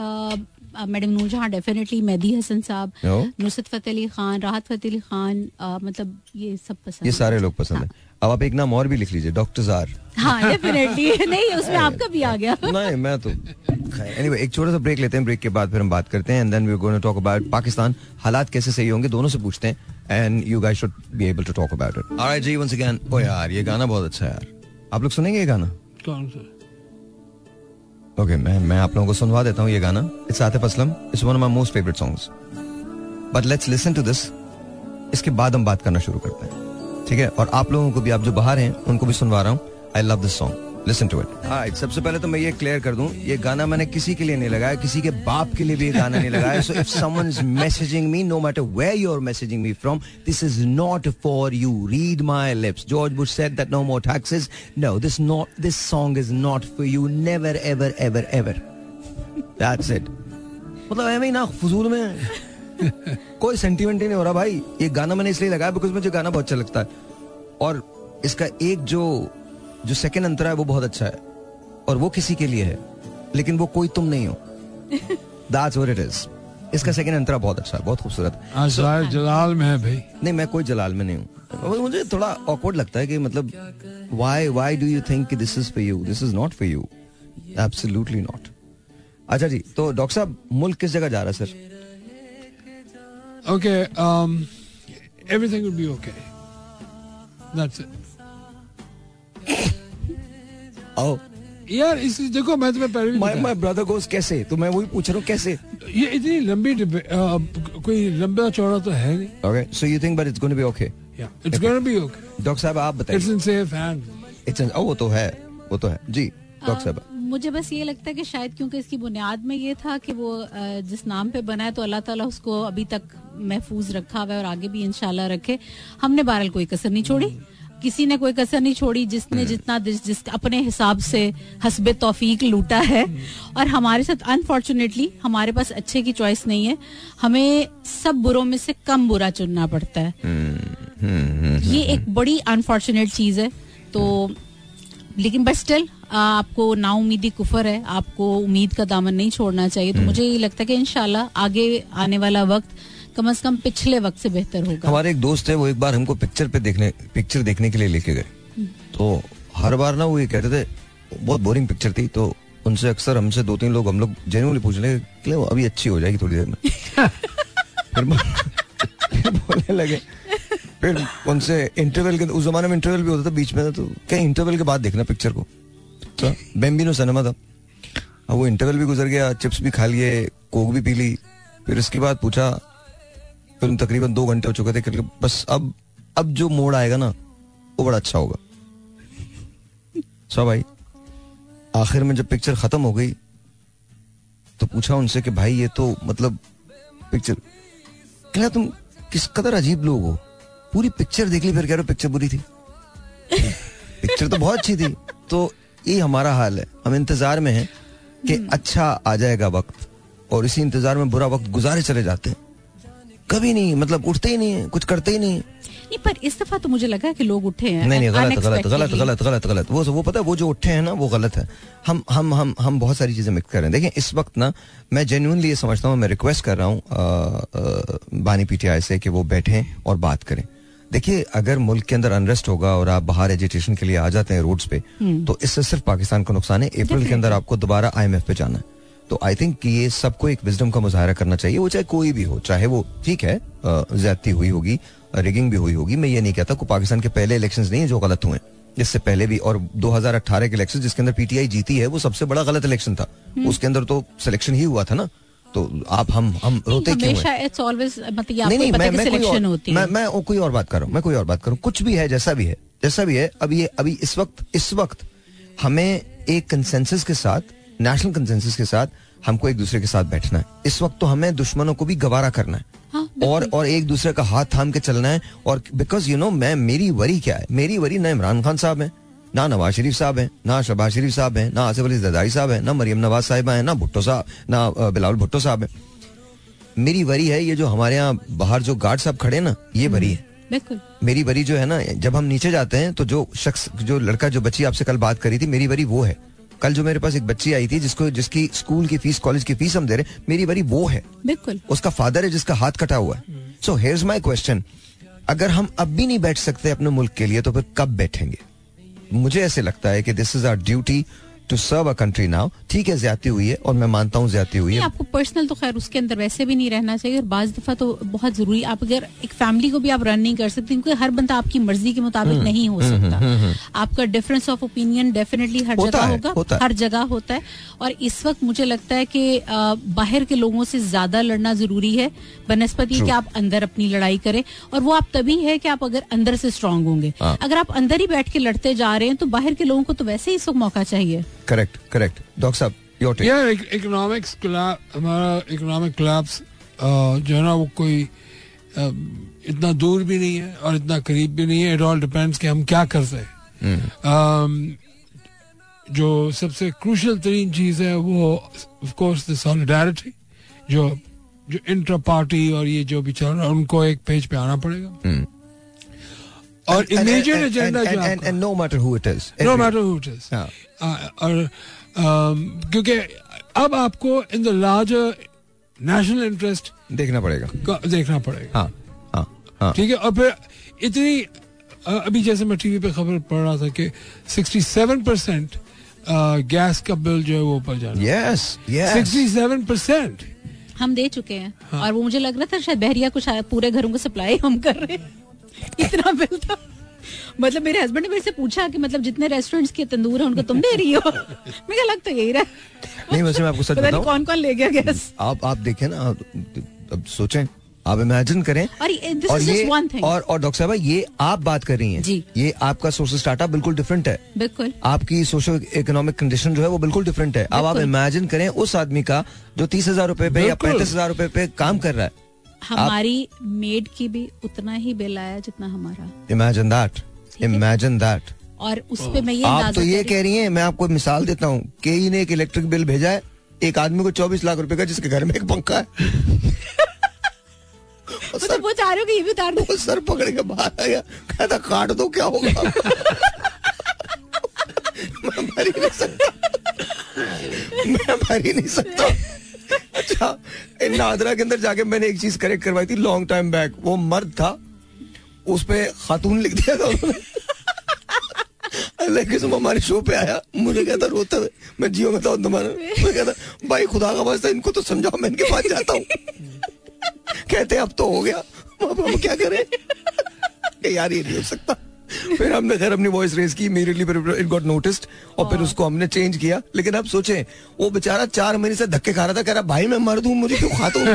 मैडम नूरजहां डेफिनेटली मेहदी हसन साहब। नुसरत फतेह अली खान राहत फतेह अली खान आ, मतलब ये सब पसंद ये सारे लोग पसंद हाँ. है। अब आप एक नाम और भी लिख लीजिए डॉक्टर जार। हाँ डेफिनेटली नहीं उसमें आपका भी आ गया। नहीं मैं तो एनीवे एक छोटा सा ब्रेक लेते हैं ब्रेक के बाद फिर हम बात करते हैं and then we going talk about Pakistan हालात कैसे सही होंगे दोनों से पूछते हैं and you guys should be able to talk about it alright ji once again ओ यार ये गाना बहुत अच्छा है यार। आप लोग सुनेंगे ये गाना? कौन सा? ओके मैं मैं आप लोगों को सुनवा देता हूँ ये गाना। It's Atif Aslam it's one of my most favourite songs but let's listen to this इसके बाद हम बात करना शुरू करते हैं। ठीक है? और आप लोगों को भी आप जो बाहर हैं उनको भी सुनवा रहा हूँ। I love this song listen to it right सबसे पहले तो मैं ये क्लियर कर दूँ, ये गाना मैंने किसी के लिए नहीं लगाया, किसी के बाप के लिए भी ये गाना नहीं लगाया। So if someone is messaging me no matter where you are messaging me from this is not for you read my lips George Bush said that no more taxes no this not this song is not for you never ever ever ever that's it मतलब ऐਵੇਂ ही ना, फजूल में। कोई sentiment ही नहीं हो रहा भाई। ये गाना मैंने इसलिए लगाया बिकॉज़ मुझे गाना बहुत अच्छा लगता है। और इसका एक जो जो सेकंड अंतरा है वो बहुत अच्छा है। और वो किसी के लिए है लेकिन वो कोई तुम नहीं हो। दैट्स व्हाट इट इज़ इसका सेकंड अंतरा बहुत अच्छा है बहुत खूबसूरत। आज ज़ाहिर जलाल में है भाई। नहीं मैं कोई जलाल में नहीं हूँ। मुझे थोड़ा ऑकवर्ड लगता है कि मतलब why why do you think this is for you this is not for you absolutely not अच्छा जी तो डॉक्टर साहब मुल्क किस जगह जा रहा है sir? Okay um, everything will be okay. That's it. आओ। यार इस देखो मैं तुम्हें पहले भी माय माय ब्रदर गोस कैसे? तो मैं वही पूछ रहा हूँ कैसे? ये इतनी लंबी कोई लंबा चौड़ा तो है नहीं। Okay so you think but it's going be okay it's gonna be okay doctor साहब आप बताइए। It's in safe hand it's ओ वो तो है वो तो है। जी डॉक्टर साहब। मुझे बस ये लगता है कि शायद क्योंकि इसकी बुनियाद में ये था कि वो जिस नाम पे बना है तो अल्लाह ताला उसको अभी तक महफूज रखा हुआ है और आगे भी इंशाल्लाह रखे। हमने बहरहाल कोई कसर नहीं छोड़ी। किसी ने कोई कसर नहीं छोड़ी जिसने जितना जिस, जिस अपने हिसाब से हसब तोफीक लूटा है। और हमारे साथ अनफॉर्चुनेटली हमारे पास अच्छे की चॉइस नहीं है। हमें सब बुरों में से कम बुरा चुनना पड़ता है। ये एक बड़ी अनफॉर्चुनेट चीज़ है। तो लेकिन बट स्टिल आपको ना उम्मीदी कुफर है। आपको उम्मीद का दामन नहीं छोड़ना चाहिए। तो मुझे ये लगता है कि इनशाला आगे आने वाला वक्त कम से कम पिछले वक्त से बेहतर होगा। हमारे एक दोस्त है वो एक बार हमको पिक्चर पे देखने पिक्चर देखने के लिए लेके गए। तो हर बार ना वो ये कहते थे बहुत बोरिंग पिक्चर थी तो उनसे अक्सर हमसे दो तीन लोग हम लोग जेन्युइनली पूछ रहे अभी अच्छी हो जाएगी थोड़ी देर में। फिर फिर बोलने लगे। फिर उनसे इंटरवल के उस जमाने में इंटरवल भी होता था बीच में तो क्या इंटरवल के बाद देखना पिक्चर को। तो बेम्बिनो सिनेमा था। अब वो इंटरवल भी गुजर गया चिप्स भी खा लिए कोक भी पी ली फिर इसके बाद पूछा फ़िल्म तकरीबन दो घंटे हो चुके थे बस अब अब जो मोड़ आएगा ना, वो बड़ा अच्छा होगा। सो भाई, आखिर में जब पिक्चर खत्म हो गई तो पूछा उनसे कि भाई ये तो मतलब पिक्चर क्या तुम किस कदर अजीब लोग हो। पूरी पिक्चर देख ली, फिर कह रहे पिक्चर बुरी थी। पिक्चर तो बहुत अच्छी थी। तो ये हमारा हाल है। हम इंतज़ार में हैं कि अच्छा आ जाएगा वक्त, और इसी इंतज़ार में बुरा वक्त गुजारे चले जाते हैं। कभी नहीं मतलब उठते ही नहीं है कुछ करते ही नहीं नहीं पर इस दफ़ा तो मुझे लगा कि लोग उठे हैं नहीं नहीं गलत गलत गलत गलत गलत गलत। वो वो पता है वो जो उठे हैं ना वो गलत है। हम हम हम हम बहुत सारी चीज़ें मिक्स कर रहे हैं। देखिए इस वक्त ना मैं जेन्युइनली ये समझता हूँ मैं रिक्वेस्ट कर रहा हूँ बानी पीटीआई से कि वो बैठें और बात करें। देखिए अगर मुल्क के अंदर अनरेस्ट होगा और आप बाहर एजुकेशन के लिए आ जाते हैं रोड्स पे तो इससे सिर्फ़ पाकिस्तान को नुकसान है। अप्रैल के अंदर आपको दोबारा आईएमएफ पे जाना है। तो आई थिंक ये सबको एक विजडम का मुजाहरा करना चाहिए वो चाहे कोई भी हो चाहे वो ठीक है ज्यादती हुई होगी रिगिंग भी हुई होगी मैं ये नहीं कहता को पाकिस्तान के पहले इलेक्शन नहीं है जो गलत हुए इससे पहले भी और 2018 के इलेक्शन जिसके अंदर पीटीआई जीती है वो सबसे बड़ा गलत इलेक्शन था। हम्म। उसके अंदर तो सिलेक्शन ही हुआ था ना। तो आप हम हम रोते क्यों हैं? मतलब नहीं नहीं मैं मैं कोई और मैं मैं कोई और बात कर रहा हूँ मैं कोई और बात करूँ कुछ भी है जैसा भी है जैसा भी है अभी ये अभी इस वक्त इस वक्त हमें एक कंसेंसस के साथ नेशनल कंसेंसस के साथ हमको एक दूसरे के साथ बैठना है। इस वक्त तो हमें दुश्मनों को भी गवारा करना है। हाँ, और और एक दूसरे का हाथ थाम के चलना है। और बिकॉज़ यू नो मैं मेरी वरी क्या है? मेरी वरी ना इमरान खान साहब है ना नवाज़ शरीफ साहब हैं ना शहबाज शरीफ साहब हैं ना आसिफ अली जरदारी साहब हैं ना मरियम नवाज़ साहिबा हैं ना भुट्टो साहब ना बिलावल भुट्टो साहब हैं। मेरी वरी है ये जो हमारे यहाँ बाहर जो गार्ड साहब खड़े ना ये वरी है। बिल्कुल। मेरी वरी जो है ना जब हम नीचे जाते हैं तो जो शख्स जो लड़का जो बच्ची आपसे कल बात करी थी मेरी वरी वो है। कल जो मेरे पास एक बच्ची आई थी जिसको जिसकी स्कूल की फ़ीस कॉलेज की फ़ीस हम दे रहे मेरी बारी वो है। बिल्कुल। उसका फादर है जिसका हाथ कटा हुआ है। सो हेयर माई क्वेश्चन अगर हम अब भी नहीं बैठ सकते अपने मुल्क के लिए तो फिर कब बैठेंगे? मुझे ऐसे लगता है कि this is our duty to serve a country now ठीक है ज़्यादा हुई है और मैं मानता हूँ ज़्यादा हुई है। आपको पर्सनल तो खैर उसके अंदर वैसे भी नहीं रहना चाहिए। और बाज दफ़ा तो बहुत ज़रूरी आप अगर एक फैमिली को भी आप रन नहीं कर सकते क्योंकि हर बंदा आपकी मर्ज़ी के मुताबिक हम्म, नहीं हो सकता। आपका डिफरेंस ऑफ़ ओपिनियन डेफिनेटली हर जगह होगा हर जगह होता है। और इस वक्त मुझे लगता है कि बाहर के लोगों से ज़्यादा लड़ना ज़रूरी है। बनस्पति कि आप अंदर अपनी लड़ाई करें। और वो आप तभी है कि आप अगर अंदर से स्ट्रांग होंगे। हाँ। अगर आप अंदर ही बैठ के लड़ते जा रहे हैं तो बाहर के लोगों को तो वैसे ही इस वक्त मौका चाहिए। करेक्ट करेक्ट डॉक्टर साहब योर टेक यार इकोनॉमिक्स हमारा इकोनॉमिक क्लैप्स जो है ना वो कोई इतना दूर भी नहीं है और इतना करीब भी नहीं है। इट ऑल डिपेंड्स कि हम क्या करते हैं। अम, जो सबसे क्रूशल तरीन चीज़ है वो ऑफ़ कोर्स द सॉलिडारिटी जो जो इंटर पार्टी और ये जो भी चल रहा है उनको एक पेज पे आना पड़ेगा। और इमीडिएट एजेंडा जो आपका- and no matter who it is no matter who it is हाँ। और um, क्योंकि अब आपको in the larger national interest देखना पड़ेगा। देखना पड़ेगा। हाँ हाँ हाँ। ठीक है और फिर इतनी अभी जैसे मैं टीवी पे खबर पढ़ रहा था कि 67 परसेंट गैस का बिल जो है वो ऊपर जा रहा है। यस यस 67 परसेंट हम दे चुके हैं। हाँ। और वो मुझे लग रहा था शायद बहरिया कुछ पूरे घरों को सप्लाई हम कर रहे हैं। इतना बिल था मतलब मेरे हस्बैंड ने मेरे से पूछा कि मतलब जितने रेस्टोरेंट्स के तंदूर है उनको तुम दे रही हो? मैं क्या लगता यही रहा। नहीं वैसे मैं आपको सच बताऊँ कौन कौन ले गया गैस आप आप देखें ना अब सोचें आप इमेजिन करें। और और ये और और डॉक्टर साहब ये आप बात कर रही हैं। जी। ये आपका सोशल स्टार्टअप बिल्कुल डिफरेंट है। बिल्कुल। आपकी सोशल इकोनॉमिक कंडीशन जो है वो बिल्कुल डिफरेंट है। अब आप इमेजिन करें उस आदमी का जो तीस हज़ार रूपए पे या पैंतीस हज़ार रूपए पे काम कर रहा है हमारी मेड की भी उतना ही बिल आया जितना हमारा। Imagine that. इमेजिन दैट और उस पे मैं ये आप तो ये कह रही हैं मैं आपको मिसाल देता हूँ। केई ने एक इलेक्ट्रिक बिल भेजा है एक आदमी को चौबीस लाख रुपए का जिसके घर में एक पंखा है। तो सर वो चाह रहे हो कि ये भी उतार दो। सर पकड़ के बाहर आ गया। कहता काट दो क्या होगा? मैं मर ही नहीं सकता। मैं मर ही नहीं सकता। अच्छा नादरा के अंदर जाके मैंने एक चीज़ करेक्ट करवाई थी लॉन्ग टाइम बैक वो मर्द था, उस पर खातून लिख दिया था हमारे शो पे आया, मुझे कहता, रोते हुए, मैं जियो में था तुम्हारा मैं। कहता, भाई, खुदा का वास्ता, इनको तो समझाओ, मैं इनके पास जाता हूँ। कहते, अब तो हो गया, अब हम क्या करें? यार, ये नहीं हो सकता। फिर हमने खैर अपनी वॉइस रेस की इमीडिएटली इट गॉट नोटिस्ड और फिर उसको हमने चेंज किया। लेकिन अब सोचें वो बेचारा चार महीने से धक्के खा रहा था कह रहा भाई मैं मर दूँ मुझे क्यों खाता हूँ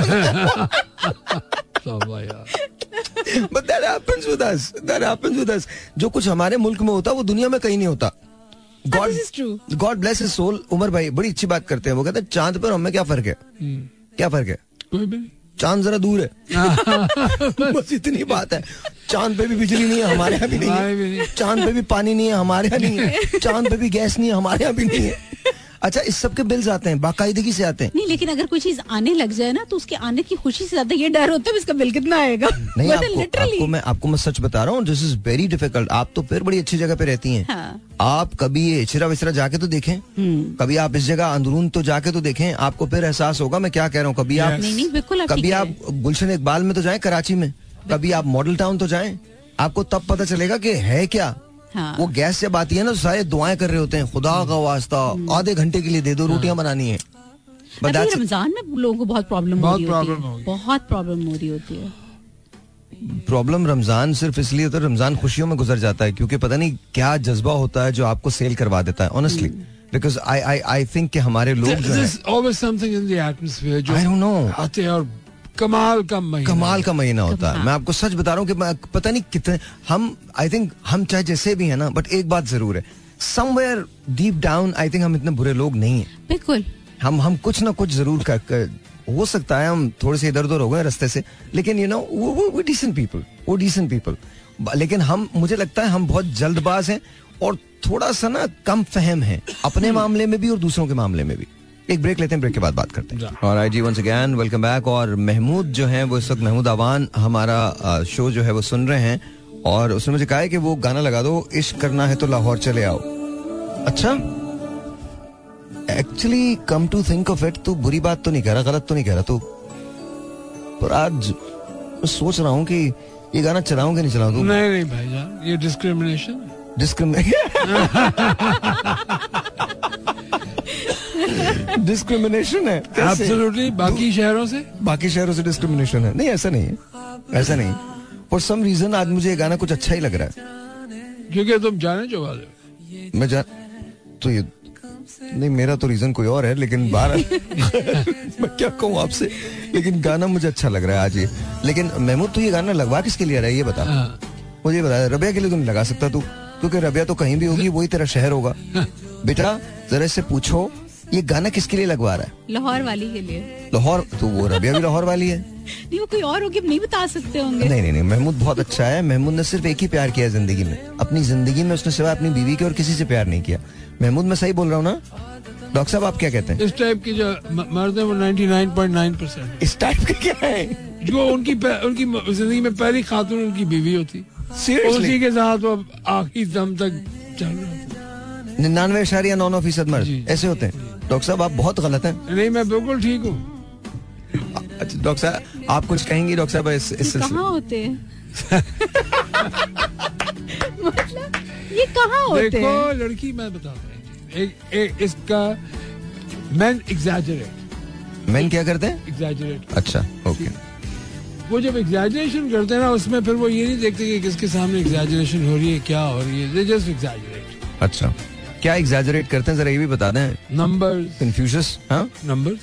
But that happens with us. That happens with us. जो कुछ हमारे मुल्क में होता वो दुनिया में कहीं नहीं होता। God God bless soul Umar भाई बड़ी अच्छी बात करते हैं। वो कहते हैं चाँद पर हमें क्या फ़र्क है? क्या फ़र्क है? कोई भी। नहीं चाँद जरा दूर है। बस इतनी बात है। चाँद पे भी बिजली नहीं है हमारे यहाँ भी नहीं। है। चाँद पे भी पानी नहीं है हमारे यहाँ नहीं है। चाँद पे भी गैस नहीं है हमारे यहाँ भी नहीं है। अच्छा इस सब के बिल्स आते हैं बाकायदगी से आते हैं? नहीं लेकिन अगर कोई चीज़ आने लग जाए ना तो उसके आने की खुशी से ज़्यादा ये डर होता है इसका बिल कितना आएगा? नहीं मतलब आपको, आपको मैं आपको मैं सच बता रहा हूँ दिस इज़ वेरी डिफ़िकल्ट आप तो फिर बड़ी अच्छी जगह पे रहती हैं। हाँ। आप कभी ये हिचरा विचरा जाके तो देखें। हम्म। कभी आप इस जगह अंदरून तो जाके तो देखें आपको फिर एहसास होगा मैं क्या कह रहा हूँ कभी आप नहीं नहीं बिल्कुल कभी आप गुलशन इकबाल में तो जाएँ कराची में। कभी आप मॉडल टाउन तो जाएँ आपको तब पता चलेगा कि है क्या? हाँ। वो गैस जब आती है ना तो सारे दुआएँ कर रहे होते हैं। खुदा का वास्ता। आधे घंटे के लिए दे दो रोटियाँ बनानी है। रमज़ान में लोगों को बहुत प्रॉब्लम हो बहुत रही होती है। बहुत प्रॉब्लम हो रही होती है। प्रॉब्लम रमज़ान सिर्फ़ इसलिए तो रमज़ान खुशियों में गुजर जाता है क्योंकि पता नहीं क्या जज्बा होता है जो आपको सेल करवा देता है honestly because I I I think हमारे लोग जो है There's always something in the atmosphere जो आई डोंट नो आते हैं और कमाल का महीना। कमाल का महीना होता है। मैं आपको सच बता रहा हूँ कि मैं पता नहीं कितने हम आई थिंक हम चाहे जैसे भी है ना बट एक बात ज़रूर है। Somewhere deep down I think हम इतने बुरे लोग नहीं हैं। बिल्कुल। हम हम कुछ ना कुछ ज़रूर कर, कर हो सकता है हम थोड़े से इधर उधर हो गए रास्ते से लेकिन यू नो वो वो डिसेंट पीपल वो डिसेंट पीपल लेकिन हम मुझे लगता है हम बहुत जल्दबाज हैं और थोड़ा सा ना कम फहम है अपने मामले में भी और दूसरों के मामले में भी। एक ब्रेक लेते हैं ब्रेक के बाद बात करते हैं। और आई जी वंस अगैन वेलकम बैक और महमूद जो है वो इस वक्त महमूद अवान हमारा शो जो है वो सुन रहे हैं। और उसने मुझे कहा है कि वो गाना लगा दो इश्क करना है तो लाहौर चले आओ। अच्छा actually come to think of it तो बुरी बात तो नहीं कह रहा गलत तो नहीं कह रहा तो। पर आज सोच रहा हूँ कि ये गाना चलाऊं कि नहीं चलाऊं नहीं नहीं भाईजान ये डिस्क्रिमिनेशन डिस्क्रिमिनेशन है? एब्सोल्युटली बाकी शहरों से? बाकी शहरों से डिस्क्रिमिनेशन है. नहीं ऐसा नहीं है. ऐसा नहीं फॉर सम रीजन आज मुझे ये गाना कुछ अच्छा ही लग रहा है. क्योंकि तुम जाने जो वाले मैं जान तो ये नहीं मेरा तो रीजन कोई और है लेकिन बाहर मैं क्या कहूँ आपसे? लेकिन गाना मुझे अच्छा लग रहा है आज ये। लेकिन महमूद तू ये गाना लगवा किसके लिए रहा है? ये बता। हाँ। मुझे बता रबिया के लिए तुम लगा सकता तू। क्योंकि रबिया तो कहीं भी होगी वही तेरा शहर होगा। बेटा जरा इससे पूछो ये गाना किसके लिए लगवा रहा है? लाहौर वाली के लिए। लाहौर तो वो रबिया भी लाहौर वाली है। नहीं वो कोई और होगी नहीं बता सकते होंगे। नहीं नहीं नहीं महमूद बहुत अच्छा है। महमूद ने सिर्फ़ एक ही प्यार किया है ज़िंदगी में। अपनी ज़िंदगी में उसने सिवा अपनी बीवी के और किसी से प्यार नहीं किया। महमूद मैं सही बोल रहा हूँ ना? डॉक्टर साहब आप क्या कहते हैं? इस टाइप की जो मर्द है वो 99.9 परसेंट इस टाइप का क्या है? जो उनकी उनकी ज़िंदगी में पहली खातून उनकी बीवी होती। उसी के साथ वो आखिरी दम तक चल रहे निन्यानवे इशारिया नौ नौ फ़ीसद मर्द ऐसे होते हैं। डॉक्टर साहब आप बहुत गलत हैं। नहीं मैं बिल्कुल ठीक हूँ। अच्छा डॉक्टर साहब आप कुछ कहेंगे डॉक्टर साहब इस इस कहाँ होते हैं? मतलब ये कहाँ होते देखो हैं लड़की मैं बताता हूँ। एक, एक इसका मैन एग्जैजरेट मैन क्या करते हैं? एग्जैजरेट अच्छा ओके वो जब एग्जैजरेशन करते हैं ना उसमें फिर वो ये नहीं देखते कि किसके सामने एग्जैजरेशन हो रही है क्या हो रही है। जस्ट एग्जैजरेट अच्छा। क्या एग्जैजरेट करते हैं? जरा ये भी बता दें। नंबर्स कंफ्यूजस हाँ? नंबर्स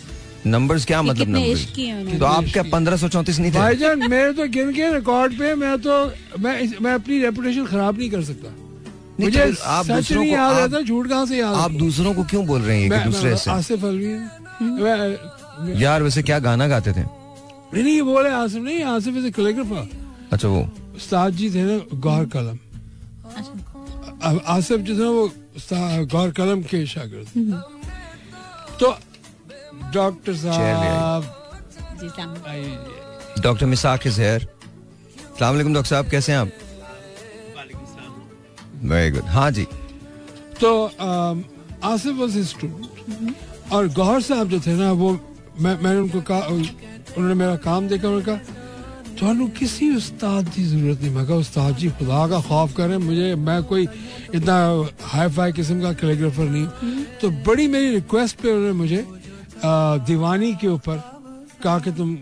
नंबर्स क्या कि मतलब नंबर्स तो आप क्या पंद्रह सौ चौंतीस नहीं थे? भाईजान मेरे तो गिन के रिकॉर्ड पे मैं तो मैं मैं अपनी रेपुटेशन खराब नहीं कर सकता। मुझे आप दूसरों नहीं को याद रहता झूठ कहाँ से याद आप दूसरों को क्यों बोल रहे हैं कि दूसरे से आसिफ अलवी। है। मैं- मैं- यार वैसे क्या गाना गाते थे? नहीं नहीं ये बोले आसिफ नहीं आसिफ इज़ कैलीग्राफर अच्छा वो। उस्ताद जी थे ना गौर कलम। अब आसिफ जो थे वो गौर कलम के शागिर्द। तो डॉक्टर साहब। डॉक्टर मिसाक इज़ हेयर सलाम डॉक्टर साहब कैसे हैं आप? Very good. हाँ जी। तो आसिफ वॉज़ स्टूडेंट और गौहर साहब जो थे ना वो मैं मैंने उनको कहा उन्होंने मेरा काम देखा उन्होंने कहा थानू किसी उस्ताद की ज़रूरत नहीं। मैं कहा उस्ताद जी खुदा का खौफ करें मुझे मैं कोई इतना हाई फाई किस्म का कैलीग्राफर नहीं हूँ। हम्म। तो बड़ी मेरी रिक्वेस्ट पे उन्होंने मुझे दीवानी के ऊपर कहा कि तुम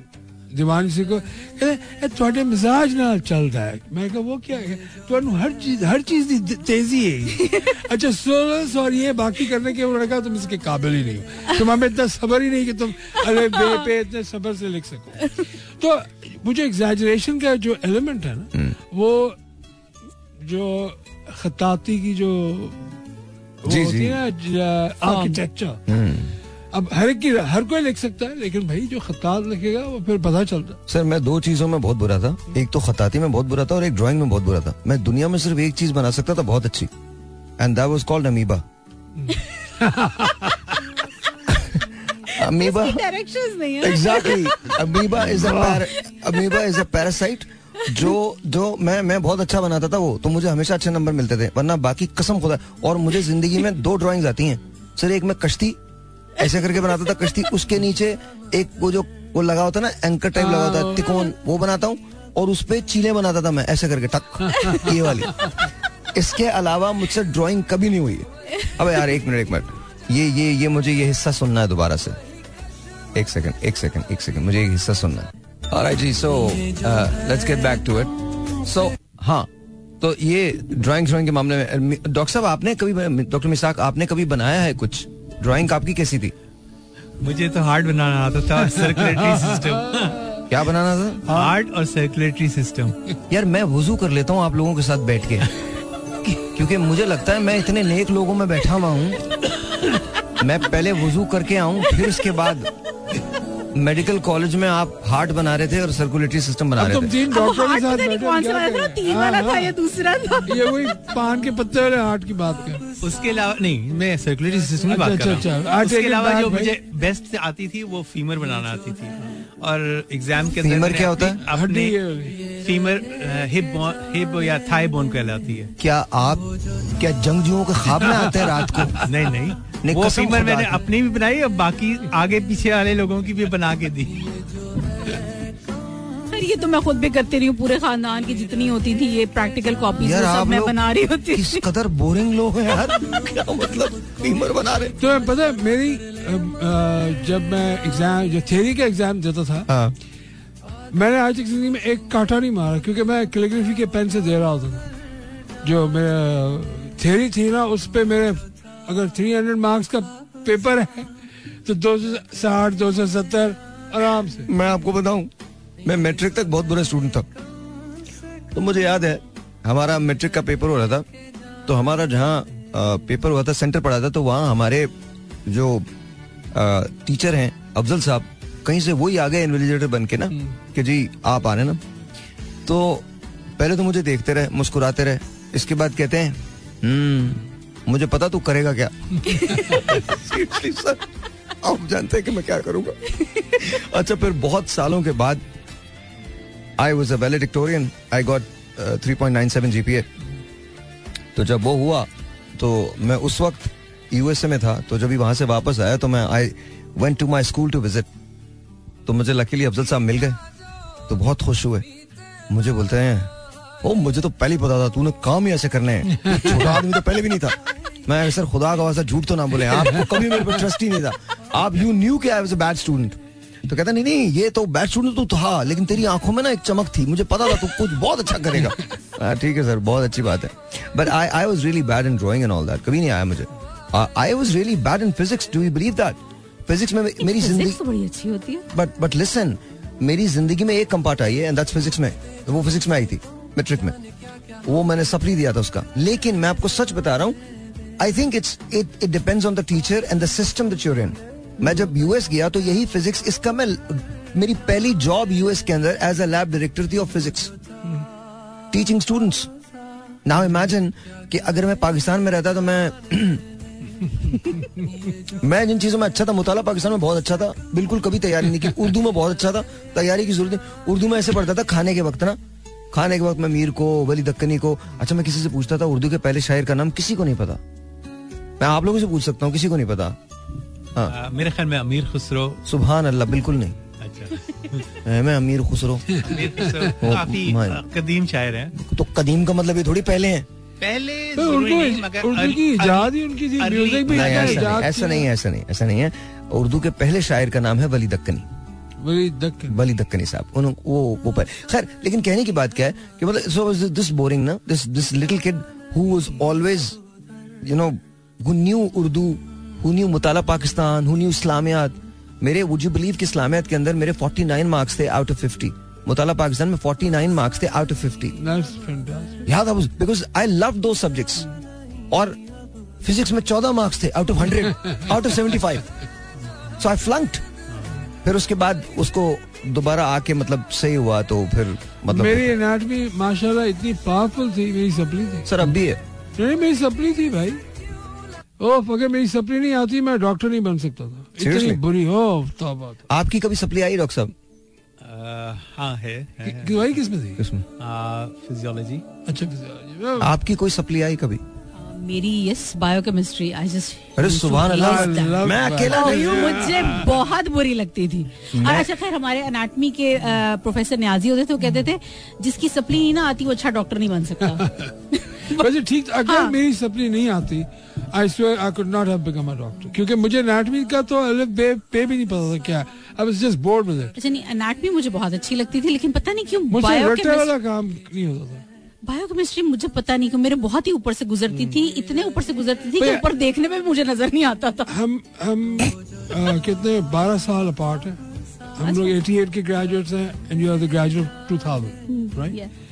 दीवानी सीखो कहते थोड़े मिजाज नाल चलता है मैं कहा वो क्या है ਤੁਹਾਨੂੰ हर चीज हर चीज की तेजी है अच्छा सोलस और ये बाकी करने के उन्होंने कहा तुम इसके काबिल ही नहीं हो तुम हमें इतना सबर ही नहीं कि तुम अरे बे पे इतने सबर से लिख सको तो मुझे एग्जैजरेशन का जो एलिमेंट है ना वो जो खताती की जो वो जी, होती जी। है ना आर्किटेक्चर अब हर एक की हर कोई लिख सकता है लेकिन भाई जो खतात लिखेगा वो फिर पता चलता। सर मैं दो चीज़ों में बहुत बुरा था। एक तो खताती में बहुत बुरा था और एक ड्राइंग में बहुत बुरा था। मैं दुनिया में सिर्फ़ एक चीज़ बना सकता था बहुत अच्छी। And that was called amoeba amoeba directions नहीं है। Exactly amoeba is amoeba is a parasite जो जो मैं मैं बहुत अच्छा बनाता था वो तो मुझे हमेशा अच्छे नंबर मिलते थे वरना बाकी कसम खुदा और मुझे ज़िंदगी में दो ड्राइंग्स आती हैं। सर एक मैं कश्ती ऐसे करके बनाता था कश्ती। उसके नीचे एक वो जो वो लगा होता ना एंकर टाइप लगा होता है। तिकोन वो बनाता हूँ और उस पे चीले बनाता था मैं ऐसे करके टक ये वाली। इसके अलावा मुझसे ड्राइंग कभी नहीं हुई। अब यार एक मिनट एक मिनट। ये ये ये मुझे ये हिस्सा सुनना है दोबारा से। एक सेकंड एक सेकंड एक सेकंड मुझे एक हिस्सा सुनना है। Alright ji uh, let's get back to it. So हाँ तो ये ड्राइंग ड्राइंग के मामले में डॉक्टर साहब आपने कभी डॉक्टर मिसाक आपने कभी बनाया है कुछ? ड्राइंग आपकी कैसी थी? मुझे तो हार्ट बनाना आता था सर्कुलेटरी सिस्टम क्या बनाना था? हार्ट और सर्कुलेटरी सिस्टम यार मैं वज़ू कर लेता हूँ आप लोगों के साथ बैठ के। क्योंकि मुझे लगता है मैं इतने नेक लोगों में बैठा हुआ हूँ। मैं पहले वज़ू करके आऊँ फिर उसके बाद मेडिकल कॉलेज में आप हार्ट बना रहे थे और सर्कुलेटरी सिस्टम बना रहे थे। तीन डॉक्टर के हार्ट साथ पता नहीं बैठे कौन सा वाला था तीन हाँ, वाला था हाँ। या दूसरा था? ये वही पान के पत्ते वाले हार्ट की बात कर। उसके अलावा नहीं मैं सर्कुलेटरी सिस्टम की अच्छा, बात कर रहा अच्छा, हूँ। अच्छा। उसके अलावा जो मुझे बेस्ट आती थी वो फीमर बनाना आती थी। और एग्ज़ाम के अंदर फीमर क्या होता है? फीमर हिप हिप या थाई बोन कहलाती है। क्या आप क्या जंगजुओं के ख्वाब में आते हैं रात को? नहीं नहीं। नहीं, वो फीमर मैंने अपनी भी बनाई और बाकी आगे पीछे वाले लोगों की भी बना के दी। सर ये तो मैं खुद भी करती रही हूँ पूरे खानदान की जितनी होती थी ये प्रैक्टिकल कॉपी सब मैं बना रही होती किस कदर बोरिंग लोग हैं यार। क्या मतलब फीमर बना रहे तो मैं पता है मेरी जब मैं एग्ज़ाम जो थ्योरी का एग्ज़ाम देता था हाँ। मैंने आज तक ज़िंदगी में एक कांटा नहीं मारा क्योंकि मैं कैलीग्राफी के पेन से दे रहा था। जो मेरा थ्योरी थी ना उस पर मेरे अगर 300 मार्क्स का पेपर है तो दो सौ साठ दो सौ सत्तर आराम से। मैं आपको बताऊँ मैं मैट्रिक तक बहुत बुरा स्टूडेंट था। तो मुझे याद है हमारा मैट्रिक का पेपर हो रहा था तो हमारा जहाँ पेपर हुआ था सेंटर पड़ा था तो वहाँ हमारे जो आ, टीचर हैं अफजल साहब कहीं से वही आ गए इन्विजिलेटर बन के ना कि जी आप आ रहे ना। तो पहले तो मुझे देखते रहे मुस्कुराते रहे। इसके बाद कहते हैं हम्म मुझे पता तू करेगा क्या? आप जानते हैं कि मैं क्या करूँगा? अच्छा फिर बहुत सालों के बाद I was a valedictorian I got three point nine seven GPA तो जब वो हुआ तो मैं उस वक्त यूएसए में था। तो जब भी वहाँ से वापस आया तो मैं I went to my school to visit तो मुझे लकीली अफजल साहब मिल गए। तो बहुत खुश हुए। मुझे बोलते हैं ओ मुझे तो पहले ही पता था तूने काम ही ऐसे करने हैं। छोटा आदमी तो पहले भी नहीं था। मैं सर खुदा का वास्ता झूठ तो ना बोले। आपको कभी मेरे पर ट्रस्ट ही नहीं था। आप यू न्यू कि I was a bad student तो कहता नहीं नहीं ये तो बैड स्टूडेंट तो था लेकिन तेरी आँखों में ना एक चमक थी। मुझे पता था तू कुछ बहुत अच्छा करेगा। हाँ, ठीक है सर बहुत अच्छी बात है। But I I was really bad in drawing and all that कभी नहीं आया मुझे। I was really bad in physics do you believe that physics में मेरी ज़िंदगी तो बड़ी अच्छी होती है। बट बट लिसन मेरी ज़िंदगी में एक कंपार्ट आई है एंड दैट्स फिजिक्स में। वो फिजिक्स में आई थी मैट्रिक में। वो मैंने सप्ली दिया था उसका। लेकिन मैं आपको सच बता रहा हूँ I think it's it it depends on the teacher and the system that you're in मैं जब यूएस गया तो यही फिजिक्स इसका मैं मेरी पहली जॉब यूएस के अंदर एज अ लैब डायरेक्टर थी of physics teaching students now imagine कि अगर मैं पाकिस्तान में रहता तो मैं मैं जिन चीज़ों में अच्छा था मुताला पाकिस्तान में बहुत अच्छा था। बिल्कुल कभी तैयारी नहीं की। उर्दू में बहुत अच्छा था तैयारी की ज़रूरत नहीं। उर्दू में ऐसे पढ़ता था खाने के वक्त ना। खाने के वक्त मैं मीर को वली दक्कनी को अच्छा मैं किसी से पूछता था उर्दू के पहले शायर का नाम किसी को नहीं पता। मैं आप लोगों से पूछ सकता हूँ किसी को नहीं पता। हाँ। मेरे ख्याल में अमीर खुसरो। सुबहान अल्लाह बिल्कुल नहीं। अच्छा। मैं अमीर खुसरो। काफ़ी कदीम शायर हैं। तो कदीम का मतलब ये थोड़ी पहले हैं। पहले तो उनको उर्दू की इजाद ही उनकी थी म्यूज़िक भी ऐसा नहीं ऐसा नहीं ऐसा नहीं है। उर्दू के पहले शायर का नाम है वली दक्कनी। वली दक्कनी। साहब वो वो पर खैर लेकिन कहने की बात क्या है कि मतलब सो दिस बोरिंग ना? This this little kid who was always you know who knew Urdu who knew मुताला Pakistan who knew इस्लामियात मेरे वुड यू बिलीव कि इस्लामियात के अंदर मेरे 49 मार्क्स थे आउट ऑफ़ 50 मुताला पाकिस्तान में 49 मार्क्स थे आउट ऑफ़ 50 That's fantastic. याद I because I love those subjects और फिजिक्स में 14 मार्क्स थे out of 100 out of 75 so I flunked फिर उसके बाद उसको दोबारा आके मतलब सही हुआ तो फिर मतलब मेरी एनाटमी माशाल्लाह इतनी पावरफुल थी मेरी सपली थी। सर अब भी है। नहीं मेरी सपली थी भाई। ओ अगर मेरी सपली नहीं आती मैं डॉक्टर नहीं बन सकता था। इतनी बुरी हो तौबा। आपकी कभी सप्ली आई डॉक्टर साहब? हाँ है, है, है। कि- वही किसमें थी इसमें फिजियोलॉजी अच्छा फिजियोलॉजी आपकी कोई सप्ली आई कभी? मेरी यस बायोकेमिस्ट्री आई जस्ट अरे सुबह अल्लाह मैं अकेला नहीं हूँ। मुझे बहुत बुरी लगती थी। और अच्छा खैर हमारे अनाटमी के प्रोफेसर न्याजी होते थे वो कहते थे जिसकी सप्ली नहीं ना आती वो अच्छा डॉक्टर नहीं बन सकता। वैसे ठीक अगर हाँ। मेरी सप्ली नहीं आती I swear I could not have become a doctor क्योंकि मुझे एनाटॉमी का तो अलिफ बे पे भी नहीं पता था क्या। I was just bored with it अच्छा नहीं एनाटमी मुझे बहुत अच्छी लगती थी लेकिन पता नहीं क्यों मुझे रट्टे वाला काम नहीं होता था। बायोकेमिस्ट्री मुझे पता नहीं क्यों मेरे बहुत ही ऊपर से गुजरती थी इतने ऊपर से गुजरती थी कि ऊपर देखने में मुझे नज़र नहीं आता था। हम हम कितने 12 साल अपार्ट हैं। हम लोग 88 के ग्रेजुएट्स हैं and you are the graduate 2000 right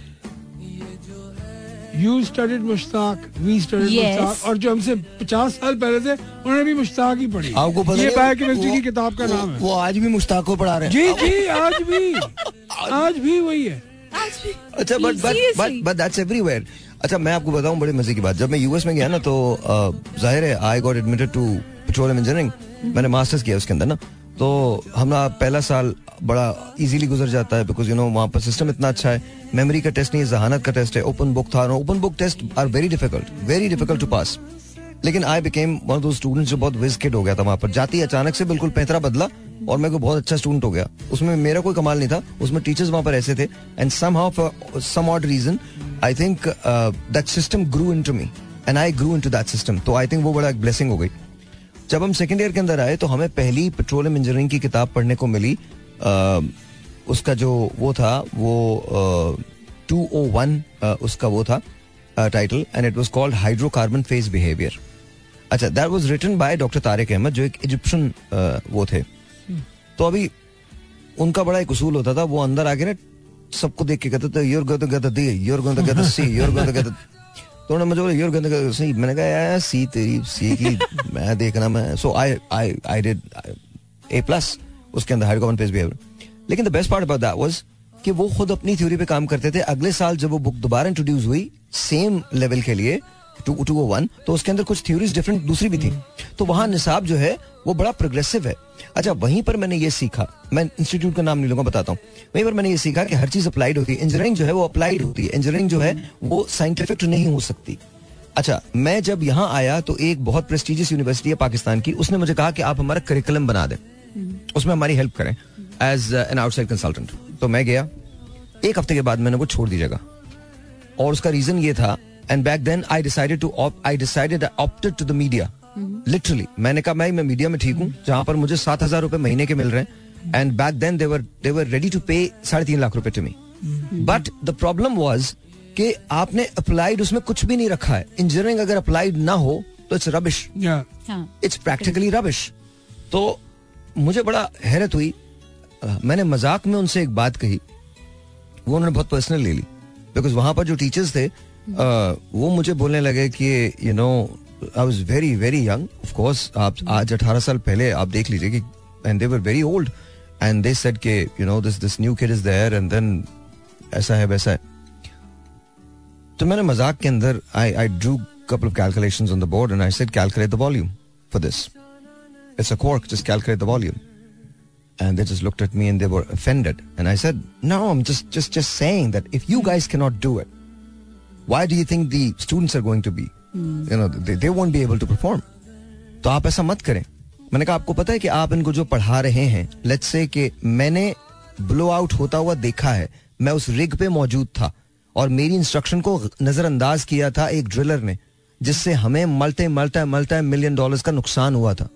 you studied Mushtaq we studied Mushtaq और जो हमसे 50 साल पहले थे उन्होंने भी मुश्ताक ही पढ़ी। आपको पता ये बायोकेमिस्ट्री की किताब का नाम है। वो आज भी मुश्ताक को पढ़ा रहे हैं। जी जी आज भी। आज भी वही है। अच्छा but but but but that's everywhere अच्छा मैं आपको बताऊँ बड़े मज़े की बात। जब मैं यूएस में गया ना तो ज़ाहिर है I got admitted to petroleum engineering मैंने मास्टर्स किया उसके अंदर ना। तो हमारा पहला साल बड़ा इजीली गुजर जाता है बिकॉज़ यू नो वहाँ पर सिस्टम इतना अच्छा है। मेमोरी का टेस्ट नहीं है जहानत का टेस्ट है। ओपन बुक था open book test are very difficult very difficult to pass लेकिन I became one of those students जो बहुत विज हो गया था वहाँ पर। जाती अचानक से बिल्कुल पैतरा बदला और मैं कोई बहुत अच्छा स्टूडेंट हो गया। उसमें मेरा कोई कमाल नहीं था। उसमें टीचर्स वहाँ पर ऐसे थे। And somehow some odd reason I think that system grew into me and I grew into that system तो आई थिंक वो बड़ा एक ब्लेसिंग हो गई। जब हम सेकेंड ईयर के अंदर आए तो हमें पहली पेट्रोलियम इंजीनियरिंग की किताब पढ़ने को मिली। अ, उसका जो वो था वो टू ओ वन उसका वो था title and it was called hydrocarbon phase behaviour अच्छा that was written by doctor Tariq Ahmed जो एक इजिप्शियन वो थे। तो अभी उनका बड़ा एक उसूल होता था वो अंदर आके ना सबको देख के कहते थे you're going to get the you're going to get the C you're going to get तो उन्होंने मुझे बोला यूर गोइंग टू सी मैंने कहा यार सी तेरी सी की मैं देखना मैं सो I I I did a plus उसके अंदर हाइड्रोकार्बन फ़ेज़ बिहेवियर लेकिन the best part about that was कि वो खुद अपनी थ्योरी पे काम करते थे। अगले साल जब वो बुक दोबारा इंट्रोड्यूस हुई सेम लेवल के लिए टू टू वन तो उसके अंदर कुछ थ्योरीज डिफरेंट दूसरी भी थी। तो वहाँ निसाब जो है वो बड़ा प्रोग्रेसिव है। अच्छा वहीं पर मैंने ये सीखा मैं इंस्टीट्यूट का नाम नहीं लूँगा बताता हूँ। वहीं पर मैंने ये सीखा कि हर चीज़ अप्लाइड होती है। इंजीनियरिंग जो है वो अप्लाइड होती है। इंजीनियरिंग जो है वो साइंटिफिक नहीं हो सकती। अच्छा मैं जब यहाँ आया तो एक बहुत प्रेस्टिजियस यूनिवर्सिटी है पाकिस्तान की उसने मुझे कहा कि आप हमारा करिकुलम बना दें। उसमें हमारी हेल्प करें। एज एन आउटसाइड कंसल्टेंट तो मैं गया। एक हफ़्ते के बाद मैंने वो छोड़ दी जगह और उसका रीजन ये था and back then I decided to I decided opted to the media literally मैंने कहा मैं मैं मीडिया में ठीक हूँ जहाँ पर मुझे सात हज़ार रुपए महीने के मिल रहे हैं। And back then they were they were ready to pay साढ़े तीन लाख रुपए to me but the problem was कि आपने अप्लाइड उसमें कुछ भी नहीं रखा है। इंजीनियरिंग अगर अप्लाइड ना हो तो it's rubbish it's practically rubbish तो मुझे बड़ा हैरत हुई। मैंने मज़ाक में उनसे एक बात कही। वो उन्होंने बहुत पर्सनल ले ली। बिकॉज़ वहाँ पर जो टीचर्स थे वो मुझे बोलने लगे कि you know I was very very young of course आप आज 18 साल पहले आप देख लीजिए कि and they were old and they said के you know this this new kid is there and then ऐसा है वैसा है तो मैंने मज़ाक के अंदर I I drew couple of calculations on the board and I said calculate the volume for this. It's a quark, just calculate the volume. And they just looked at me and they were offended. And I said, No, I'm just just just saying that if you guys cannot do it, why do you think the students are going to be? You know, they, they won't be able to perform. तो आप ऐसा मत करें। मैंने कहा आपको पता है कि आप इनको जो पढ़ा रहे हैं लेट्स से कि मैंने ब्लो आउट होता हुआ देखा है मैं उस रिग पे मौजूद था और मेरी इंस्ट्रक्शन को नजरअंदाज किया था एक ड्रिलर ने जिससे हमें मलते मलते मलते मिलियन डॉलर्स का नुकसान हुआ था।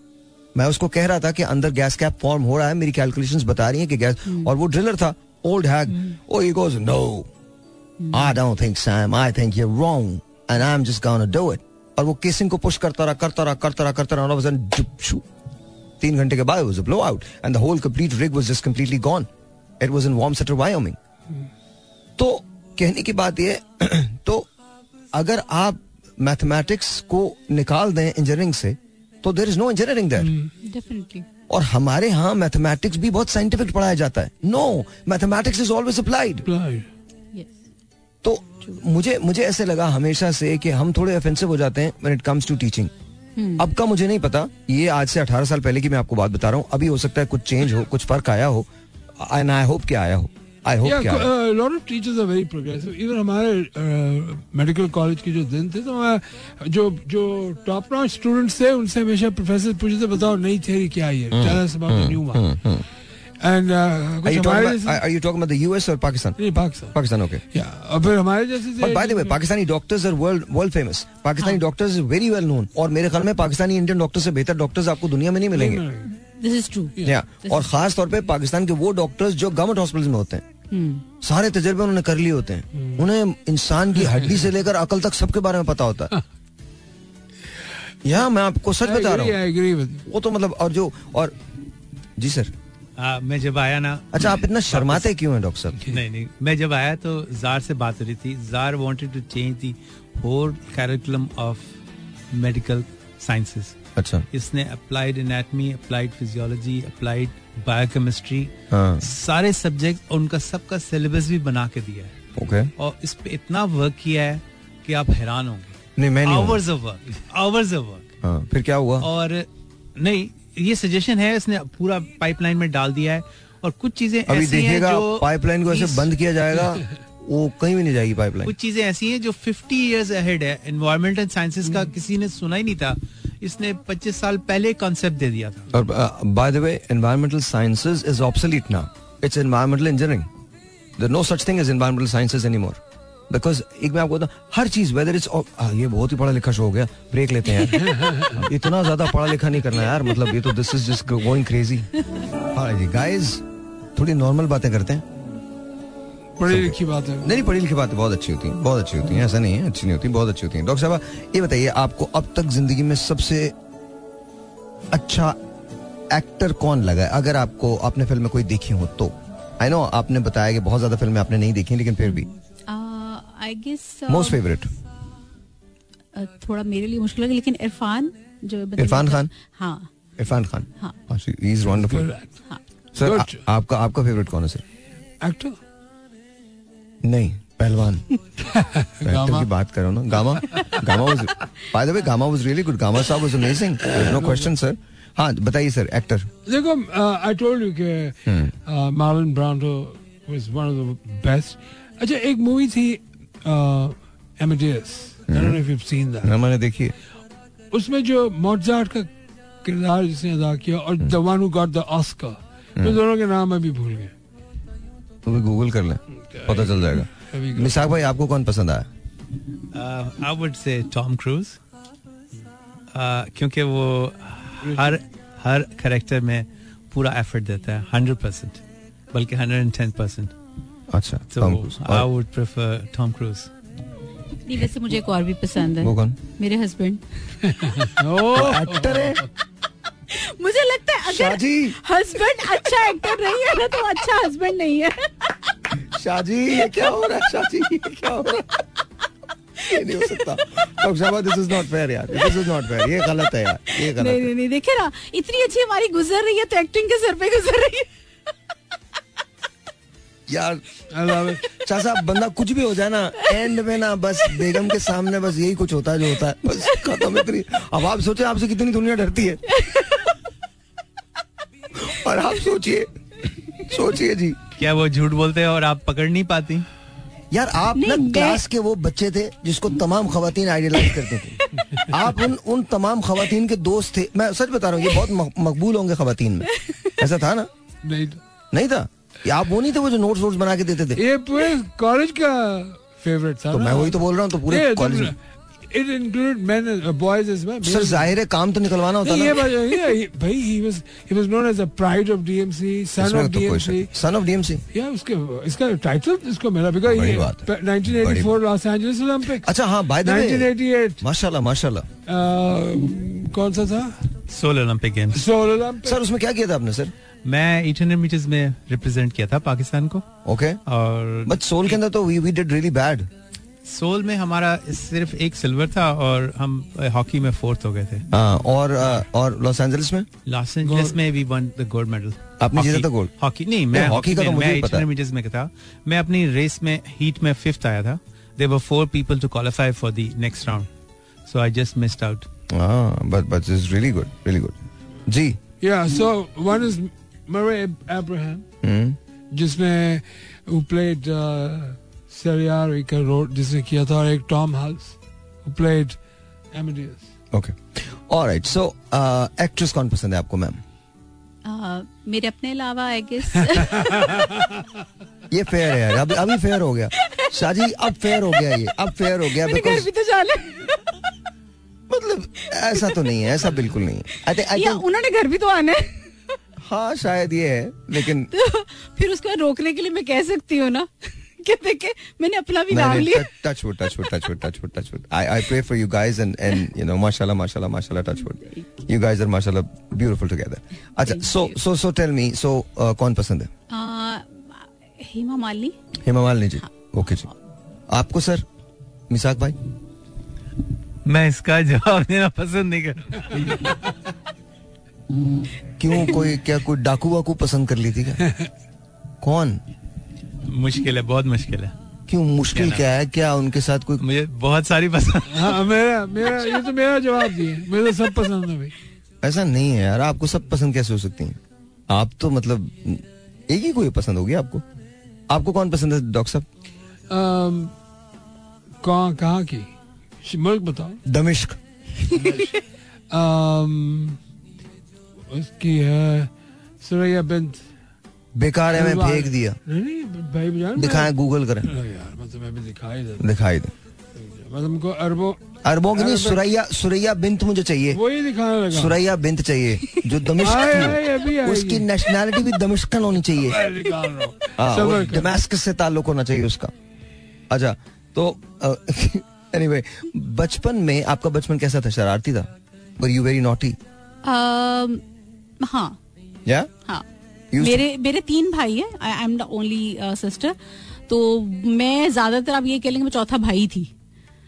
मैं उसको कह रहा था कि अंदर गैस कैप फॉर्म हो रहा है मेरी कैलकुलेशंस बता रही हैं कि गैस और वो ड्रिलर था old hag oh he goes no I don't think Sam I think you wrong and I am just gonna do it और वो केसिंग को पुश करता रहा करता रहा करता रहा करता रहा और जुप शू। तीन घंटे के बाद was a blow out and the whole complete rig was just completely gone it was in Wamsutter Wyoming तो कहने की बात ये तो अगर आप मैथमेटिक्स को निकाल दें इंजीनियरिंग से तो there is no engineering there definitely और हमारे यहाँ मैथमेटिक्स भी बहुत साइंटिफिक पढ़ाया जाता है. No mathematics is always applied तो मुझे मुझे ऐसे लगा हमेशा से कि हम थोड़े ऑफेंसिव हो जाते हैं when it comes to teaching अब का मुझे नहीं पता ये आज से 18 साल पहले की मैं आपको बात बता रहा हूँ अभी हो सकता है कुछ चेंज हो कुछ फ़र्क आया हो एंड आई होप क्या आया हो आई होप Yeah, कि आया uh, a lot of teachers are very progressive. Even हमारे मेडिकल कॉलेज के जो दिन थे तो जो जो टॉप नॉच स्टूडेंट्स थे उनसे हमेशा प्रोफेसर पूछते थे बताओ नई थ्योरी क्या है? Tell us about the new one and are you talking about the US or Pakistan? नहीं पाकिस्तान Pakistan, okay. या और फिर हमारे जैसे But by the way, थे- Pakistani doctors are world world famous. Pakistani doctors are very well known. और मेरे ख्याल में पाकिस्तानी इंडियन डॉक्टर से बेहतर डॉक्टर्स आपको दुनिया में नहीं मिलेंगे। दिस इज़ ट्रू या और खास तौर पे पाकिस्तान के वो डॉक्टर्स जो गवर्नमेंट हॉस्पिटल में होते हैं। सारे तजर्बे उन्होंने कर लिए होते हैं। उन्हें इंसान की हड्डी से लेकर अकल तक सबके बारे में पता होता है। या मैं आपको सच बता रहा हूँ। वो तो मतलब और जो और जी सर आ, मैं जब आया ना अच्छा आप इतना शर्माते क्यों हैं डॉक्टर साहब? नहीं नहीं मैं जब आया तो जार से बात हो रही थी। Jar wanted to change the whole curriculum of medical sciences अच्छा। इसने applied anatomy applied physiology applied biochemistry हाँ। सारे सब्जेक्ट और उनका सबका सिलेबस भी बना के दिया है। ओके और इस पे इतना वर्क किया है कि आप हैरान होंगे। नहीं मैं नहीं hours of work hours of work फिर क्या हुआ? और नहीं ये सजेशन है इसने पूरा पाइपलाइन में डाल दिया है और कुछ चीज़ें अभी देखिएगा पाइपलाइन को ऐसे बंद किया जाएगा वो कहीं भी नहीं जाएगी पाइपलाइन कुछ चीज़ें ऐसी हैं जो 50 इयर्स अहेड है। एनवायरमेंटल साइंसेस का किसी ने सुना ही नहीं था। इसने 25 साल पहले कॉन्सेप्ट दे दिया था। और by the way environmental sciences is obsolete now it's environmental engineering there no such thing as environmental sciences anymore because एक मैं आपको हर चीज़ वेदर इज़ ये बहुत ही पढ़ा लिखा शो हो गया ब्रेक लेते हैं इतना ज़्यादा पढ़ा लिखा नहीं करना यार मतलब ये तो this is just going crazy ji guys थोड़ी नॉर्मल बातें करते हैं। बड़ी लिखी बात। है नहीं नहीं, पढ़ी लिखी बातें बहुत अच्छी होती हैं बहुत अच्छी होती हैं ऐसा नहीं है अच्छी नहीं होती बहुत अच्छी होती हैं। डॉक्टर साहब ये बताइए आपको अब तक ज़िंदगी में सबसे अच्छा एक्टर कौन लगा है? अगर आपको आपने फ़िल्में कोई देखी हो तो। आई नो आपने बताया कि बहुत ज़्यादा फ़िल्में आपने नहीं देखी लेकिन फिर भी। आई गेस मोस्ट फेवरेट थोड़ा मेरे लिए मुश्किल है लेकिन इरफान जो इरफान खान? हाँ। इरफान खान? हाँ। इज़ वंडरफुल सर आपका आपका फेवरेट कौन है सर एक्टर नहीं पहलवान। गामा। की बात करो ना Gama. Gama was by the way Gama was really good Gama साहब was amazing no question sir हाँ बताइए सर एक्टर देखो आई टोल्ड यू कि Marlon Brando was one of the best अच्छा एक मूवी थी Amadeus I don't know if you seen that मैंने देखी। उसमें जो मोजार्ट का किरदार जिसने अदा किया और the one who got the Oscar तो दोनों के नाम अभी भूल गए तो भी गूगल कर लें पता चल जाएगा। मिसाक भाई आपको कौन पसंद आया? I would say Tom Cruise क्योंकि वो हर हर करेक्टर में पूरा एफर्ट देता है हंड्रेड परसेंट बल्कि हंड्रेड एंड टेन परसेंट अच्छा तो Tom Cruise I would prefer Tom Cruise नहीं वैसे मुझे एक और भी पसंद है। वो कौन? मेरे हस्बैंड एक्टर है? मुझे लगता है अगर हस्बैंड अच्छा एक्टर नहीं है ना तो अच्छा हस्बैंड नहीं है। शाजी ये क्या हो रहा है? शाजी ये क्या हो रहा है? नहीं हो सकता। डॉक्टर साहब दिस इज़ नॉट फेयर यार। दिस इज़ नॉट फेयर ये गलत है यार। ये गलत नहीं नहीं नहीं देखे ना इतनी अच्छी हमारी गुजर रही है तो एक्टिंग के सर पे गुजर रही है। यार चाचा बंदा कुछ भी हो जाए ना एंड में ना बस बेगम के सामने बस यही कुछ होता है जो होता है। बस खत्म इतनी अब आप सोचे आपसे कितनी दुनिया डरती है। और आप सोचिए सोचिए जी। क्या वो झूठ बोलते हैं और आप पकड़ नहीं पाती? यार आप ना क्लास के वो बच्चे थे जिसको तमाम खातन आइडियलाइज करते थे। आप उन उन तमाम खातन के दोस्त थे। मैं सच बता रहा हूँ ये बहुत मकबूल होंगे खातन में। ऐसा था ना? नहीं था नहीं था? आप वो नहीं थे वो जो नोट्स वोट्स बना के देते थे? ये पूरे कॉलेज का फेवरेट था तो मैं वही तो बोल रहा हूँ तो पूरे कॉलेज में it included men boys as well sir ज़ाहिर है काम तो निकलवाना होता नहीं, ये ना ये ये- भाई he was he was known as the pride of DMC son of DMC son of DMC या उसके इसका टाइटल इसको मिला बिकॉज़ ये 1984 लॉस एंजलिस ओलंपिक अच्छा हाँ बाय द वे 1988 माशाल्लाह माशाल्लाह। कौन सा था? Seoul Olympic games Seoul Olympic sir उसमें क्या किया था आपने सर? मैं 800 मीटर्स में रिप्रेजेंट किया था पाकिस्तान को। ओके और बट सोल के अंदर तो we we did really bad Seoul में हमारा सिर्फ़ एक सिल्वर था और हम हॉकी में फोर्थ हो गए थे। हाँ और अ, और लॉस एंजलिस में? लॉस एंजलिस में we won the gold medal आपने जीता था gold? हॉकी नहीं मैं हॉकी का तो मुझे मैं पता। है। मीटर्स में था। मैं अपनी रेस में हीट में फिफ्थ आया था। There were four people to qualify for the next round so I just missed out हाँ but but is really good really good जी या so one is Murray Abraham hmm जिसमें who played uh, का role जिसने किया था और एक Tom Hulce who played Amadeus. Okay alright so actress कौन पसंद है आपको मैम मेरे अपने अलावा आई गेस ये फेयर है यार. अभी अभी फेयर हो गया. शाजी अब फेयर हो गया ये. अब फेयर हो गया बिकॉज़ भी तो जाना मतलब ऐसा तो नहीं है. ऐसा बिल्कुल नहीं है. उन्होंने घर भी तो आना है. हाँ शायद ये है लेकिन तो फिर उसको रोकने के लिए मैं कह सकती हूँ ना? कि देखे मैंने अपना भी नाम लिया। Touch wood touch wood touch wood touch wood touch wood I I pray for you guys and and you know माशाल्लाह माशाल्लाह माशाल्लाह touch wood you guys are माशाल्लाह ब्यूटीफुल टुगेदर अच्छा सो सो सो टेल मी सो कौन पसंद है? हेमा मालिनी। हेमा मालिनी जी। ओके जी। आपको सर मिसाक भाई? मैं इसका जवाब देना पसंद नहीं कर क्यों? कोई क्या कोई डाकू वाकू पसंद कर ली थी क्या? कौन? मुश्किल है बहुत मुश्किल है। क्यों? मुश्किल क्या है? क्या उनके साथ कोई मुझे बहुत सारी पसंद हाँ। मेरा मेरा ये तो मेरा जवाब दिए। मुझे तो सब पसंद है भाई। ऐसा नहीं है यार आपको सब पसंद कैसे हो सकती हैं? आप तो मतलब एक ही कोई पसंद होगी आपको? आपको कौन पसंद है डॉक्टर साहब? कहाँ कहाँ की? मुल्क बताओ। दमिश्क। अम, उसकी है सुरैया बिंत बेकार है मैं फेंक दिया। नहीं भाई बजान दिखाएँ गूगल करें। यार मतलब मैं भी दिखाई दे दिखाई दे। मतलब हमको अरबों अरबों की नहीं सुरैया सुरैया बिंत मुझे चाहिए। वही दिखाने लगा। सुरैया बिंत चाहिए जो दमिश्क हो उसकी नेशनैलिटी भी दमिश्कन होनी चाहिए। रहा हूँ हाँ, से ताल्लुक होना चाहिए उसका। अच्छा तो एनीवे बचपन में आपका बचपन कैसा था? शरारती था? वर यू वेरी नॉटी हाँ। या हाँ। मेरे मेरे तीन भाई है। I am the only sister तो मैं ज़्यादातर आप ये कह लेंगे मैं चौथा भाई थी।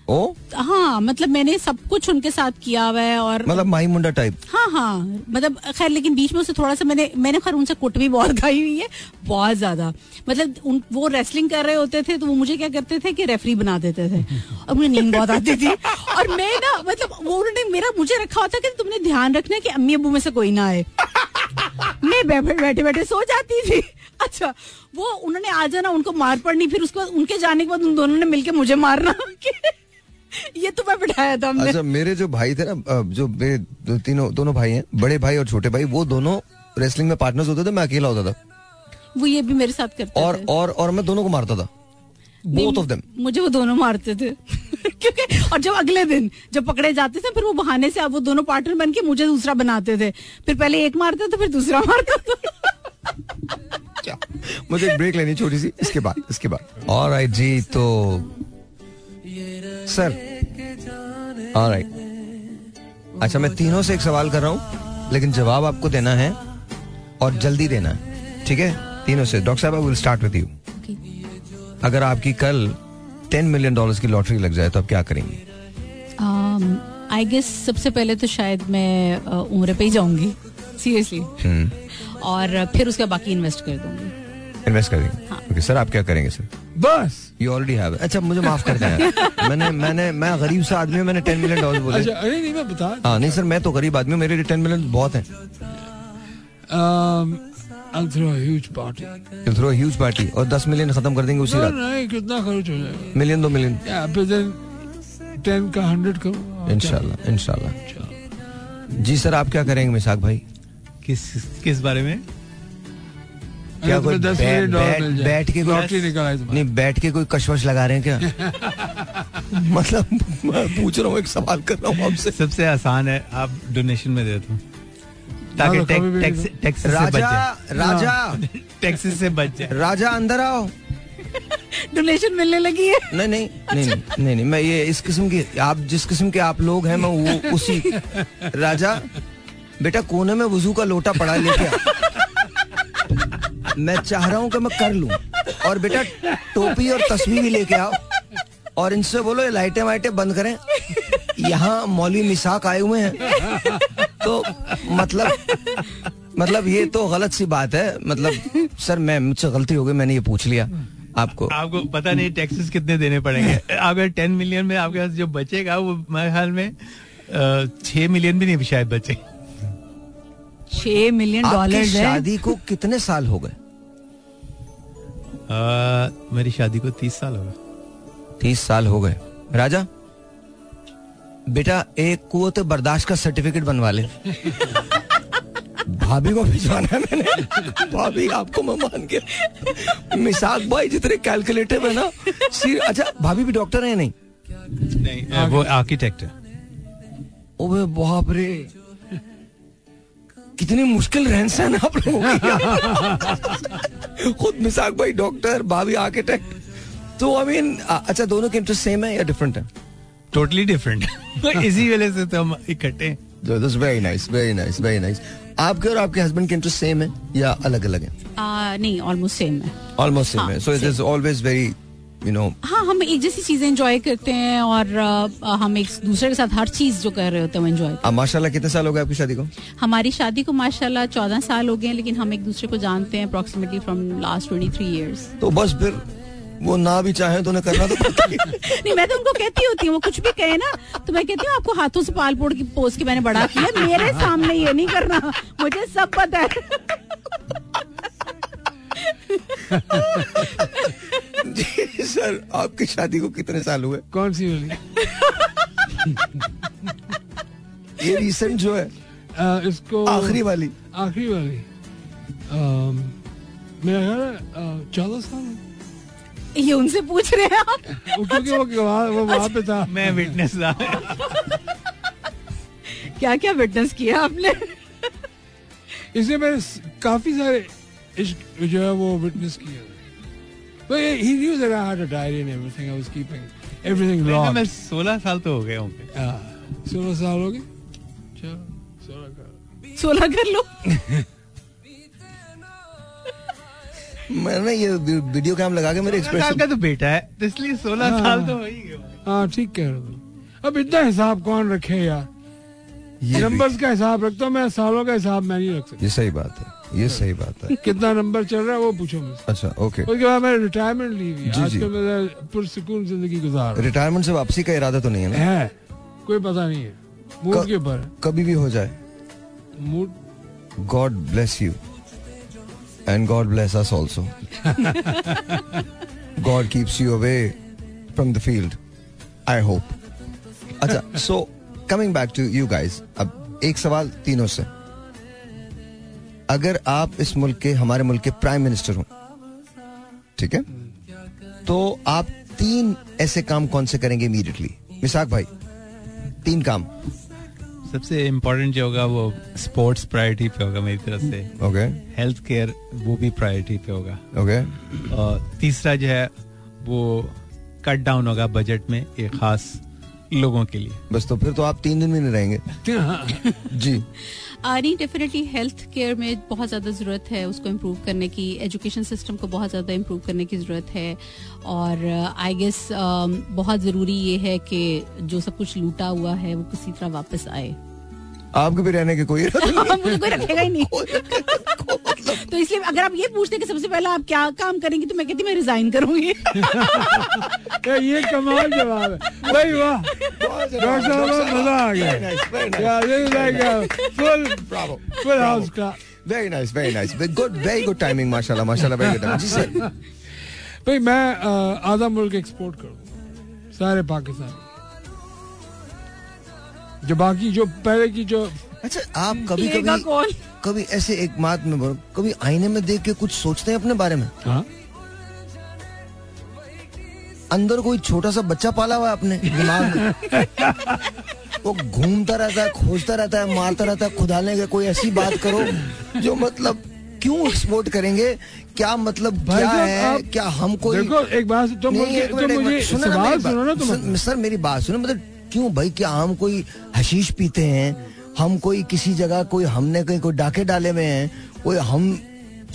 ओ? हाँ मतलब मैंने सब कुछ उनके साथ किया हुआ है और मतलब माही मुंडा टाइप हाँ हाँ मतलब खैर लेकिन बीच में उससे थोड़ा सा मैंने मैंने खैर उनसे कुट भी बहुत खाई हुई है बहुत ज़्यादा। मतलब उन, वो रेसलिंग कर रहे होते थे तो वो मुझे क्या करते थे कि रेफरी बना देते थे। और मुझे नींद बहुत आती थी। और मैं ना मतलब वो उन्होंने मेरा मुझे रखा होता कि तुमने ध्यान रखना की अम्मी अबू में से कोई ना आए। मैं बैठे बैठे बैठे सो जाती थी। अच्छा वो उन्होंने आ जाना उनको मार पड़नी फिर उसके बाद उनके जाने के बाद उन दोनों ने मिलके मुझे मारना ये तो मैं बिठाया था हमने। अच्छा मेरे जो भाई थे ना जो मेरे दो, तीनों दोनों भाई हैं बड़े भाई और छोटे भाई वो दोनों रेसलिंग में पार्टनर्स होते थे मैं अकेला होता था। वो ये भी मेरे साथ करते और थे। और और मैं दोनों को मारता था। बोथ ऑफ़ देम मुझे वो दोनों मारते थे। क्योंकि और जब अगले दिन जब पकड़े जाते थे फिर वो बहाने से अब वो दोनों पार्टनर बन के मुझे दूसरा बनाते थे। फिर पहले एक मारते थे फिर दूसरा मारता था। मुझे ब्रेक लेनी छोटी सी इसके बाद इसके बाद। ऑलराइट जी तो सर ऑलराइट अच्छा मैं तीनों से एक सवाल कर रहा हूँ लेकिन जवाब आपको देना है और जल्दी देना है ठीक है? तीनों से। डॉक्टर साहब I will start with you अगर आपकी कल टेन मिलियन डॉलर्स की लॉटरी लग जाए तो आप क्या करेंगे? आई गेस सबसे पहले तो शायद मैं उम्र पे ही जाऊँगी सीरियसली और फिर उसका बाकी इन्वेस्ट कर दूँगी। इन्वेस्ट कर देंगे। ओके सर आप क्या करेंगे सर बस। यू ऑलरेडी हैव अच्छा मुझे माफ़ कर दें मैंने मैंने मैं गरीब सा आदमी हूँ, मैंने टेन मिलियन डॉलर बोले। अच्छा अरे नहीं मैं बता हाँ नहीं सर मैं तो गरीब आदमी हूँ मेरे लिए टेन मिलियन बहुत है। Um, I'll throw a huge party. Throw huge party और दस मिलियन खत्म कर देंगे उसी No, रात। नहीं कितना खर्च हो जाएगा। मिलियन दो मिलियन या फिर then टेन का हंड्रेड करो और इंशाल्लाह। इंशाल्लाह? जी सर आप क्या करेंगे मिसाक भाई? किस किस बारे में? क्या कोई दस डॉलर बैठ- बैठ के कोई- लॉटरी निकल आई नहीं बैठ के कोई कशवश लगा रहे हैं क्या? मतलब मैं पूछ रहा हूँ एक सवाल कर रहा हूँ आपसे। सबसे आसान है आप डोनेशन में दे दो। ताकि हाँ, तो टैक्स टैक्स से बच राजा जाए। राजा। टैक्सेस से बच जाए। राजा अंदर आओ। डोनेशन मिलने लगी है। नहीं नहीं नहीं नहीं नहीं नहीं मैं ये इस किस्म की आप जिस किस्म के आप लोग हैं मैं वो उसी। राजा बेटा कोने में वज़ू का लोटा पड़ा है, लेके मैं चाह रहा हूँ कि मैं कर लूँ। और बेटा टोपी और तस्वीर भी लेके आओ। और इनसे बोलो ये लाइटें वाइटें बंद करें। यहाँ मौली मिसाक आए हुए हैं। तो मतलब मतलब ये तो गलत सी बात है। मतलब सर मैं मुझसे गलती हो गई मैंने ये पूछ लिया आपको। आपको पता नहीं टैक्सेस कितने देने पड़ेंगे। अगर टेन मिलियन में आपके पास जो बचेगा वो मेरे ख्याल में छह मिलियन भी नहीं शायद बचे। छह मिलियन डॉलर शादी को कितने साल हो गए? मेरी शादी को तीस साल हो गए। तीस साल हो गए। राजा बेटा एक कुत बर्दाश्त का सर्टिफिकेट बनवा ले। भाभी को भिजवाना है मैंने। भाभी आपको मैं मान गया। मिसाक भाई जितने कैलकुलेटिव है ना सी- अच्छा भाभी भी डॉक्टर है नहीं? नहीं वो आर्किटेक्ट है। ओबे बाप रे। कितनी मुश्किल रहन सहन आप लोगों की खुद मिसाक भाई डॉक्टर भाभी आर्किटेक्ट। तो आई मीन अच्छा दोनों के इंटरेस्ट सेम है या डिफरेंट है? टोटली डिफरेंट इसी वजह से तो हम इकट्ठे हैं। Very nice very nice very nice आपके और आपके हस्बैंड के इंटरेस्ट सेम है या अलग अलग है नहीं ऑलमोस्ट सेम है। ऑलमोस्ट सेम हाँ, है. So it is always very you know हाँ हम एक जैसी चीज़ें एंजॉय करते हैं और आ, हम एक दूसरे के साथ हर चीज़ जो कर रहे होते हैं वो एंजॉय अब माशाल्लाह कितने साल हो गए आपकी शादी को? हमारी शादी को माशाल्लाह चौदह साल हो गए लेकिन हम एक दूसरे को जानते हैं approximately from last twenty three years तो बस फिर वो ना भी चाहे तो उन्हें करना तो। नहीं मैं तो उनको कहती होती हूँ वो कुछ भी कहे ना तो मैं कहती हूँ आपको हाथों से पाल पोड़ की पोस के मैंने बड़ा किया मेरे सामने ये नहीं करना मुझे सब पता है। जी सर आपकी शादी को कितने साल हुए? कौन सी वाली? ये रिसेंट जो है। आ, इसको आखिरी वाली। आखिरी वाली। मेरा ख्याल चौदह साल ये उनसे पूछ रहे हैं आप? क्योंकि वो वहाँ वो वहाँ पे था। मैं विटनेस था। क्या क्या विटनेस किया आपने? इसलिए मैंने काफ़ी सारे इश्क जो है वो विटनेस किया But he knew that I had a diary and everything. I was keeping everything मैं logged. 16 साल तो हो गए होंगे हाँ, सोलह साल हो गए चलो सोलह का सोलह कर लो मैंने ये वीडियो कैम लगा के मेरे 16 साल का तो बेटा है तो इसलिए 16 हाँ। साल तो हो ही गए हाँ ठीक कह रहे हो अब इतना हिसाब कौन रखे यार ये नंबर्स का हिसाब रखता हूँ मैं सालों का हिसाब मैं नहीं रख सकता ये सही बात है ये सही बात है। कितना नंबर चल रहा है वो पूछो मुझसे। अच्छा ओके उसके बाद मैंने रिटायरमेंट ली हुई है। जी, जी। आजकल मैं पुरसकून ज़िंदगी गुजार रिटायरमेंट से वापसी का इरादा तो नहीं है ना? है कोई पता नहीं है। मूड के ऊपर। कभी भी हो जाए। Mood? God bless you and God bless us also God keeps you away from the field I hope अच्छा so coming back to you guys अब एक सवाल तीनों से। अगर आप इस मुल्क के हमारे मुल्क के प्राइम मिनिस्टर हो ठीक है? तो आप तीन ऐसे काम कौन से करेंगे इमीडिएटली मिसाक भाई तीन काम। सबसे इम्पोर्टेंट जो होगा वो स्पोर्ट्स प्रायोरिटी पे होगा मेरी तरफ़ से। ओके हेल्थ केयर वो भी प्रायोरिटी पे होगा। ओके और तीसरा जो है वो कट डाउन होगा बजट में एक खास लोगों के लिए। बस तो फिर तो आप तीन दिन में नहीं रहेंगे। जी। आनी डेफिनेटली हेल्थ केयर में बहुत ज़्यादा ज़रूरत है उसको इम्प्रूव करने की। एजुकेशन सिस्टम को बहुत ज़्यादा इम्प्रूव करने की ज़रूरत है। और आई uh, गेस uh, बहुत ज़रूरी ये है कि जो सब कुछ लूटा हुआ है वो किसी तरह वापस आए। आपके भी रहने के कोई मुझे कोई रखेगा ही नहीं। तो इसलिए अगर आप ये पूछते कि सबसे पहले आप क्या काम करेंगे तो मैं कहती मैं रिजाइन करूँगी। ये ये कमाल जवाब है। भाई वाह। डॉक्टर साहब मज़ा आ गया। Like a full Bravo. full very nice very nice good very good timing माशाल्लाह माशाल्लाह वेरी गुड जी सर भाई मैं आधा मुल्क एक्सपोर्ट करूँ। सारे पाकिस्तान। जो बाकी जो पहले की जो अच्छा आप कभी कभी कौन? कभी ऐसे एक बात में बोलो कभी आईने में देख के कुछ सोचते हैं अपने बारे में? हाँ। अंदर कोई छोटा सा बच्चा पाला हुआ है अपने दिमाग में? वो घूमता रहता है खोजता रहता है मारता रहता है खुदाने के कोई ऐसी बात करो जो मतलब क्यों एक्सपोर्ट करेंगे? क्या मतलब भाई क्या है? क्या हम कोई देखो एक बात मुझे एक मुझे सुनो ना सवाल सुनो ना तुम सर मेरी बात सुनो मतलब क्यों भाई क्या हम कोई हशीश पीते हैं? हम कोई किसी जगह कोई हमने कहीं कोई डाके डाले में हैं? कोई हम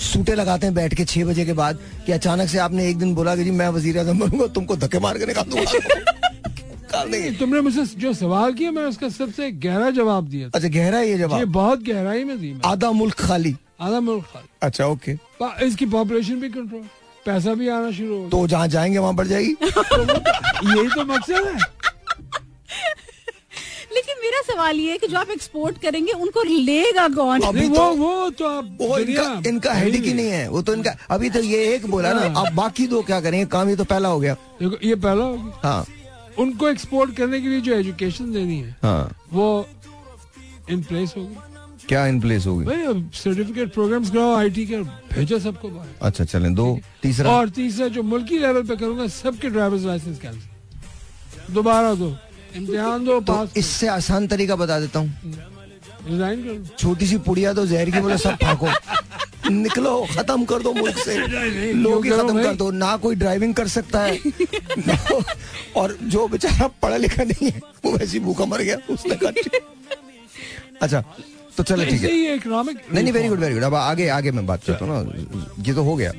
सूटे लगाते हैं बैठ के छह बजे के बाद कि अचानक से आपने एक दिन बोला कि जी मैं वज़ीर आज़म बनूँगा तुमको धक्के मार के निकाल दूँगा। नहीं। तुमने मुझसे जो सवाल किया मैं उसका सबसे गहरा जवाब दिया अच्छा गहरा ये ये जवाब बहुत गहराई में दी आधा मुल्क खाली। आधा मुल्क खाली। अच्छा ओके। इसकी पॉपुलेशन भी कंट्रोल पैसा भी आना शुरू हो तो जहाँ जाएँगे वहाँ बढ़ जाएगी। यही तो मकसद है। लेकिन मेरा सवाल ये है कि जो आप एक्सपोर्ट करेंगे उनको लेगा कौन? अभी नहीं, वो तो- वो तो आप वो इनका इनका हेडिक ही नहीं है वो तो इनका अभी तो ये एक बोला ना अब बाकी दो क्या करेंगे? काम ये तो पहला हो गया। देखो ये पहला हाँ उनको एक्सपोर्ट करने के लिए जो एजुकेशन देनी है हाँ। वो इन प्लेस होगी। क्या इन प्लेस होगी? भाई अब सर्टिफिकेट प्रोग्राम्स कराओ आईटी के भेजो सबको बाहर। अच्छा चलें दो तीसरा। और तीसरा जो मुल्की लेवल पे करूँगा सबके ड्राइवर्स लाइसेंस कैंसिल दोबारा दो। इम्तिहान दो तो इससे आसान तरीका बता देता हूँ। छोटी सी पुड़िया दो जहर की बोले सब फाको निकलो खत्म कर दो मुल्क से। लोग ही खत्म कर दो ना कोई ड्राइविंग कर सकता है। और जो बेचारा पढ़ा लिखा नहीं है वो वैसे भूखा मर गया उसने अच्छा तो चलो ठीक है। इकोनॉमिक नहीं नहीं वेरी गुड वेरी गुड अब आगे आगे मैं बात करता हूँ ना। ये तो हो गया।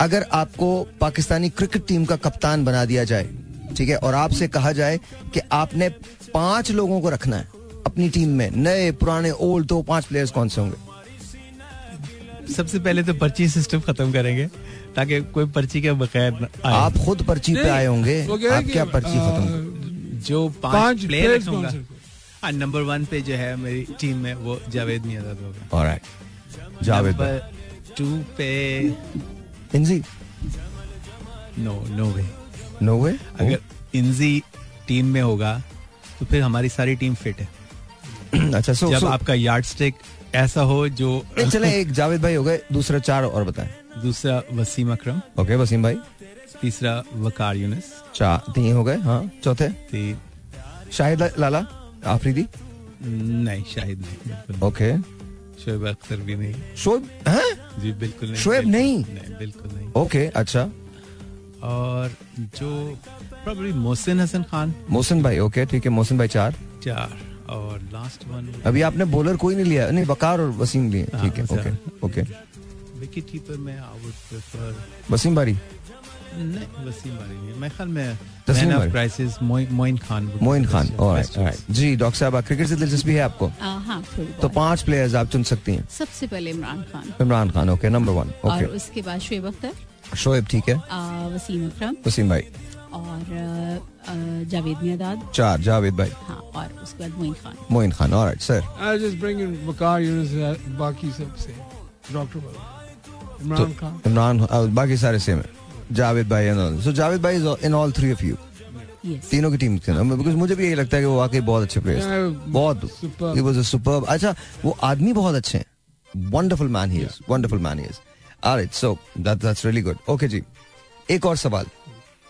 अगर आपको पाकिस्तानी क्रिकेट टीम का कप्तान बना दिया जाए ठीक है? और आपसे कहा जाए कि आपने पाँच लोगों को रखना है अपनी टीम में। नए पुराने ओल्ड तो पाँच प्लेयर्स कौन से होंगे? सबसे पहले तो पर्ची सिस्टम खत्म करेंगे ताकि कोई पर्ची के बगैर न आप खुद पर्ची पे आए होंगे आप क्या पर्ची आ, खत्म जो पाँच, प्लेयर players रखूँगा कौन से? हाँ नंबर वन पे जो है मेरी टीम में वो जावेद मियादाद होगा। Alright Javed to pay Inzi? No no way no way अगर इंजी टीम में होगा तो फिर हमारी सारी टीम फिट है। अच्छा सो जब आपका यार्ड स्टिक ऐसा हो जो चले एक जावेद भाई हो गए दूसरा चार और बताएँ। दूसरा वसीम अकरम। ओके वसीम भाई। तीसरा वकार यूनिस। चार तीन हो गए हाँ चौथे। ती- शाहिद लाला आफरीदी? नहीं शाहिद नहीं ओके। शोएब अख्तर भी नहीं। शोएब जी बिल्कुल नहीं शोएब नहीं? नहीं बिल्कुल नहीं। ओके अच्छा। और जो प्रॉब्ली मोहसिन हसन खान मोहसिन भाई ओके ठीक है मोहसिन भाई चार। चार और लास्ट वन अभी आपने बॉलर कोई नहीं लिया नहीं वकार और वसीम लिए। हाँ, ठीक है। ओके ओके विकेट कीपर में आई वुड प्रेफर वसीम बारी नहीं वसीम बारी नहीं। मैं ख्याल में man of crisis Moin Khan Moin Khan alright. Ji doctor साहब क्रिकेट से दिलचस्पी है आपको? हाँ तो पाँच प्लेयर्स आप चुन सकती हैं। सबसे पहले Imran Khan. Imran Khan okay number one और उसके बाद शुएब अख्तर। शोएब ठीक है? आ, वसीम अकरम। वसीम भाई। और जावेद मियादाद। चार जावेद भाई। हाँ और उसके बाद Moin Khan. Moin Khan alright sir I just bring in Waqar Younis बाकी सबसे। डॉक्टर तो इमरान खान। इमरान बाकी सारे सेम है। जावेद भाई एंड ऑल सो जावेद भाई is in all three of you yes तीनों की टीम थी ना? बिकॉज़ मुझे भी यही लगता है कि वो वाकई बहुत अच्छे प्लेयर्स Yeah, बहुत. ही अ सुपर्ब अच्छा वो आदमी बहुत अच्छे हैं। Wonderful man he is wonderful man he is alright so that that's really good okay ji एक और सवाल।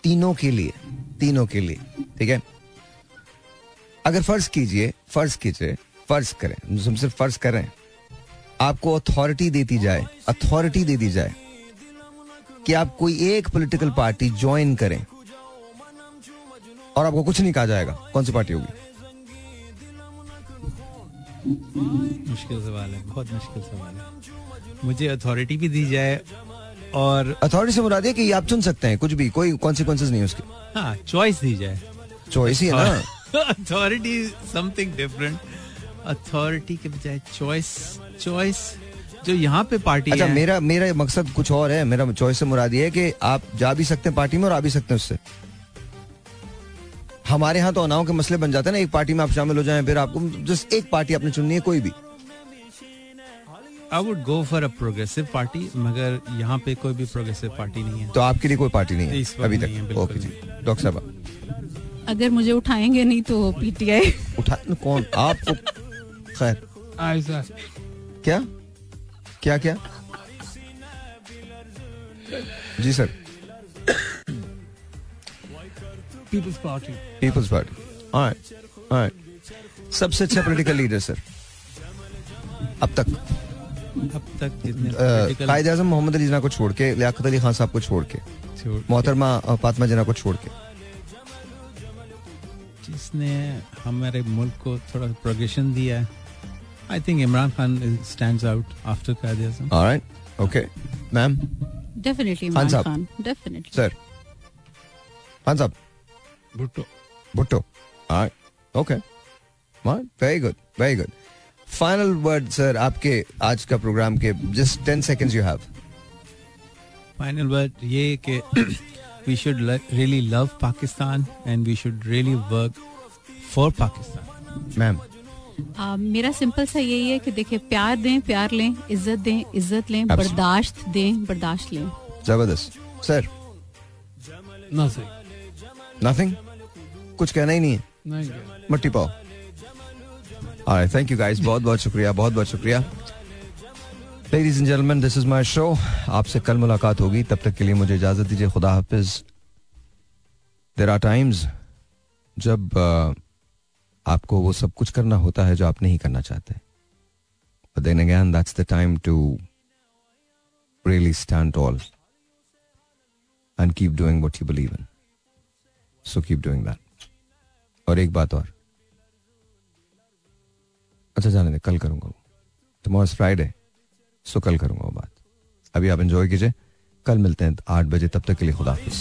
तीनों के लिए, तीनों के लिए, ठीक है? अगर फ़र्ज़ कीजिए फ़र्ज़ कीजिए, फ़र्ज़ करें, हम सिर्फ़ फ़र्ज़ कर रहे हैं। आपको अथॉरिटी देती जाए अथॉरिटी दे दी जाए कि आप कोई एक पॉलिटिकल पार्टी ज्वाइन करें और आपको कुछ नहीं कहा जाएगा। कौन सी पार्टी होगी? मुश्किल सवाल है, बहुत मुश्किल सवाल है। मुझे अथॉरिटी भी दी जाए और अथॉरिटी से मुराद है कि आप चुन सकते हैं कुछ भी कोई कॉन्सिक्वेंसेज नहीं उसके। हाँ चॉइस दी जाए। चॉइस ही है ना। अथॉरिटी समथिंग डिफरेंट अथॉरिटी के बजाय चॉइस चॉइस जो यहाँ पे पार्टी अच्छा है मेरा मेरा मकसद कुछ और है। मेरा चॉइस से मुराद ये है कि आप जा भी सकते हैं पार्टी में और आ भी सकते हैं उससे। हमारे यहाँ तो अनाओं के मसले बन जाते हैं ना एक पार्टी में आप शामिल हो जाएँ फिर आपको जस्ट एक पार्टी आपने चुननी है कोई भी। I would go for a progressive party मगर यहाँ पे कोई भी प्रोग्रेसिव पार्टी नहीं है। तो आपके लिए कोई पार्टी नहीं है? अभी तक? ओके जी। डॉक्टर साहब अगर मुझे उठाएँगे नहीं तो पीटीआई। उठा कौन? आपको खैर। क्या? क्या क्या? जी sir. Peoples Party Peoples Party alright alright सबसे अच्छा पॉलिटिकल लीडर सर अब तक। अब तक जितने कायद आज़म मोहम्मद अली जना को छोड़ के लियाकत अली खान साहब को छोड़ के मोहतरमा फातिमा जना को छोड़ के। जिसने हमारे मुल्क को थोड़ा प्रोग्रेशन दिया है। I think Imran Khan stands out after Quaid Azam. Alright okay ma'am definitely Khan Imran साहब। खान डेफिनेटली सर खान साहब Bhutto Bhutto alright okay very good very good final word sir आपके आज का प्रोग्राम के just ten seconds you have final word ये कि we should really love Pakistan and we should really work for Pakistan ma'am आ, मेरा simple सा यही है कि देखिए प्यार दें प्यार लें इज़्ज़त दें इज़्ज़त लें बर्दाश्त दें बर्दाश्त लें। ज़बरदस्त। सर नथिंग कुछ कहना ही नहीं है। नहीं मट्टी पाओ। थैंक यू गाइज़ बहुत बहुत शुक्रिया, बहुत बहुत शुक्रिया। Ladies and gentleman this is my show आपसे कल मुलाकात होगी। तब तक के लिए मुझे इजाज़त दीजिए। खुदा हाफिज। देर आर टाइम्स जब आपको वो सब कुछ करना होता है जो आप नहीं करना चाहते। Time to really stand all and keep doing in so keep doing और एक बात और। अच्छा जाने दे, कल करूँगा वो। टुमारो फ्राइडे सो कल करूँगा वो बात। अभी आप एंजॉय कीजिए। कल मिलते हैं आठ बजे, तब तक के लिए खुदा हाफिज।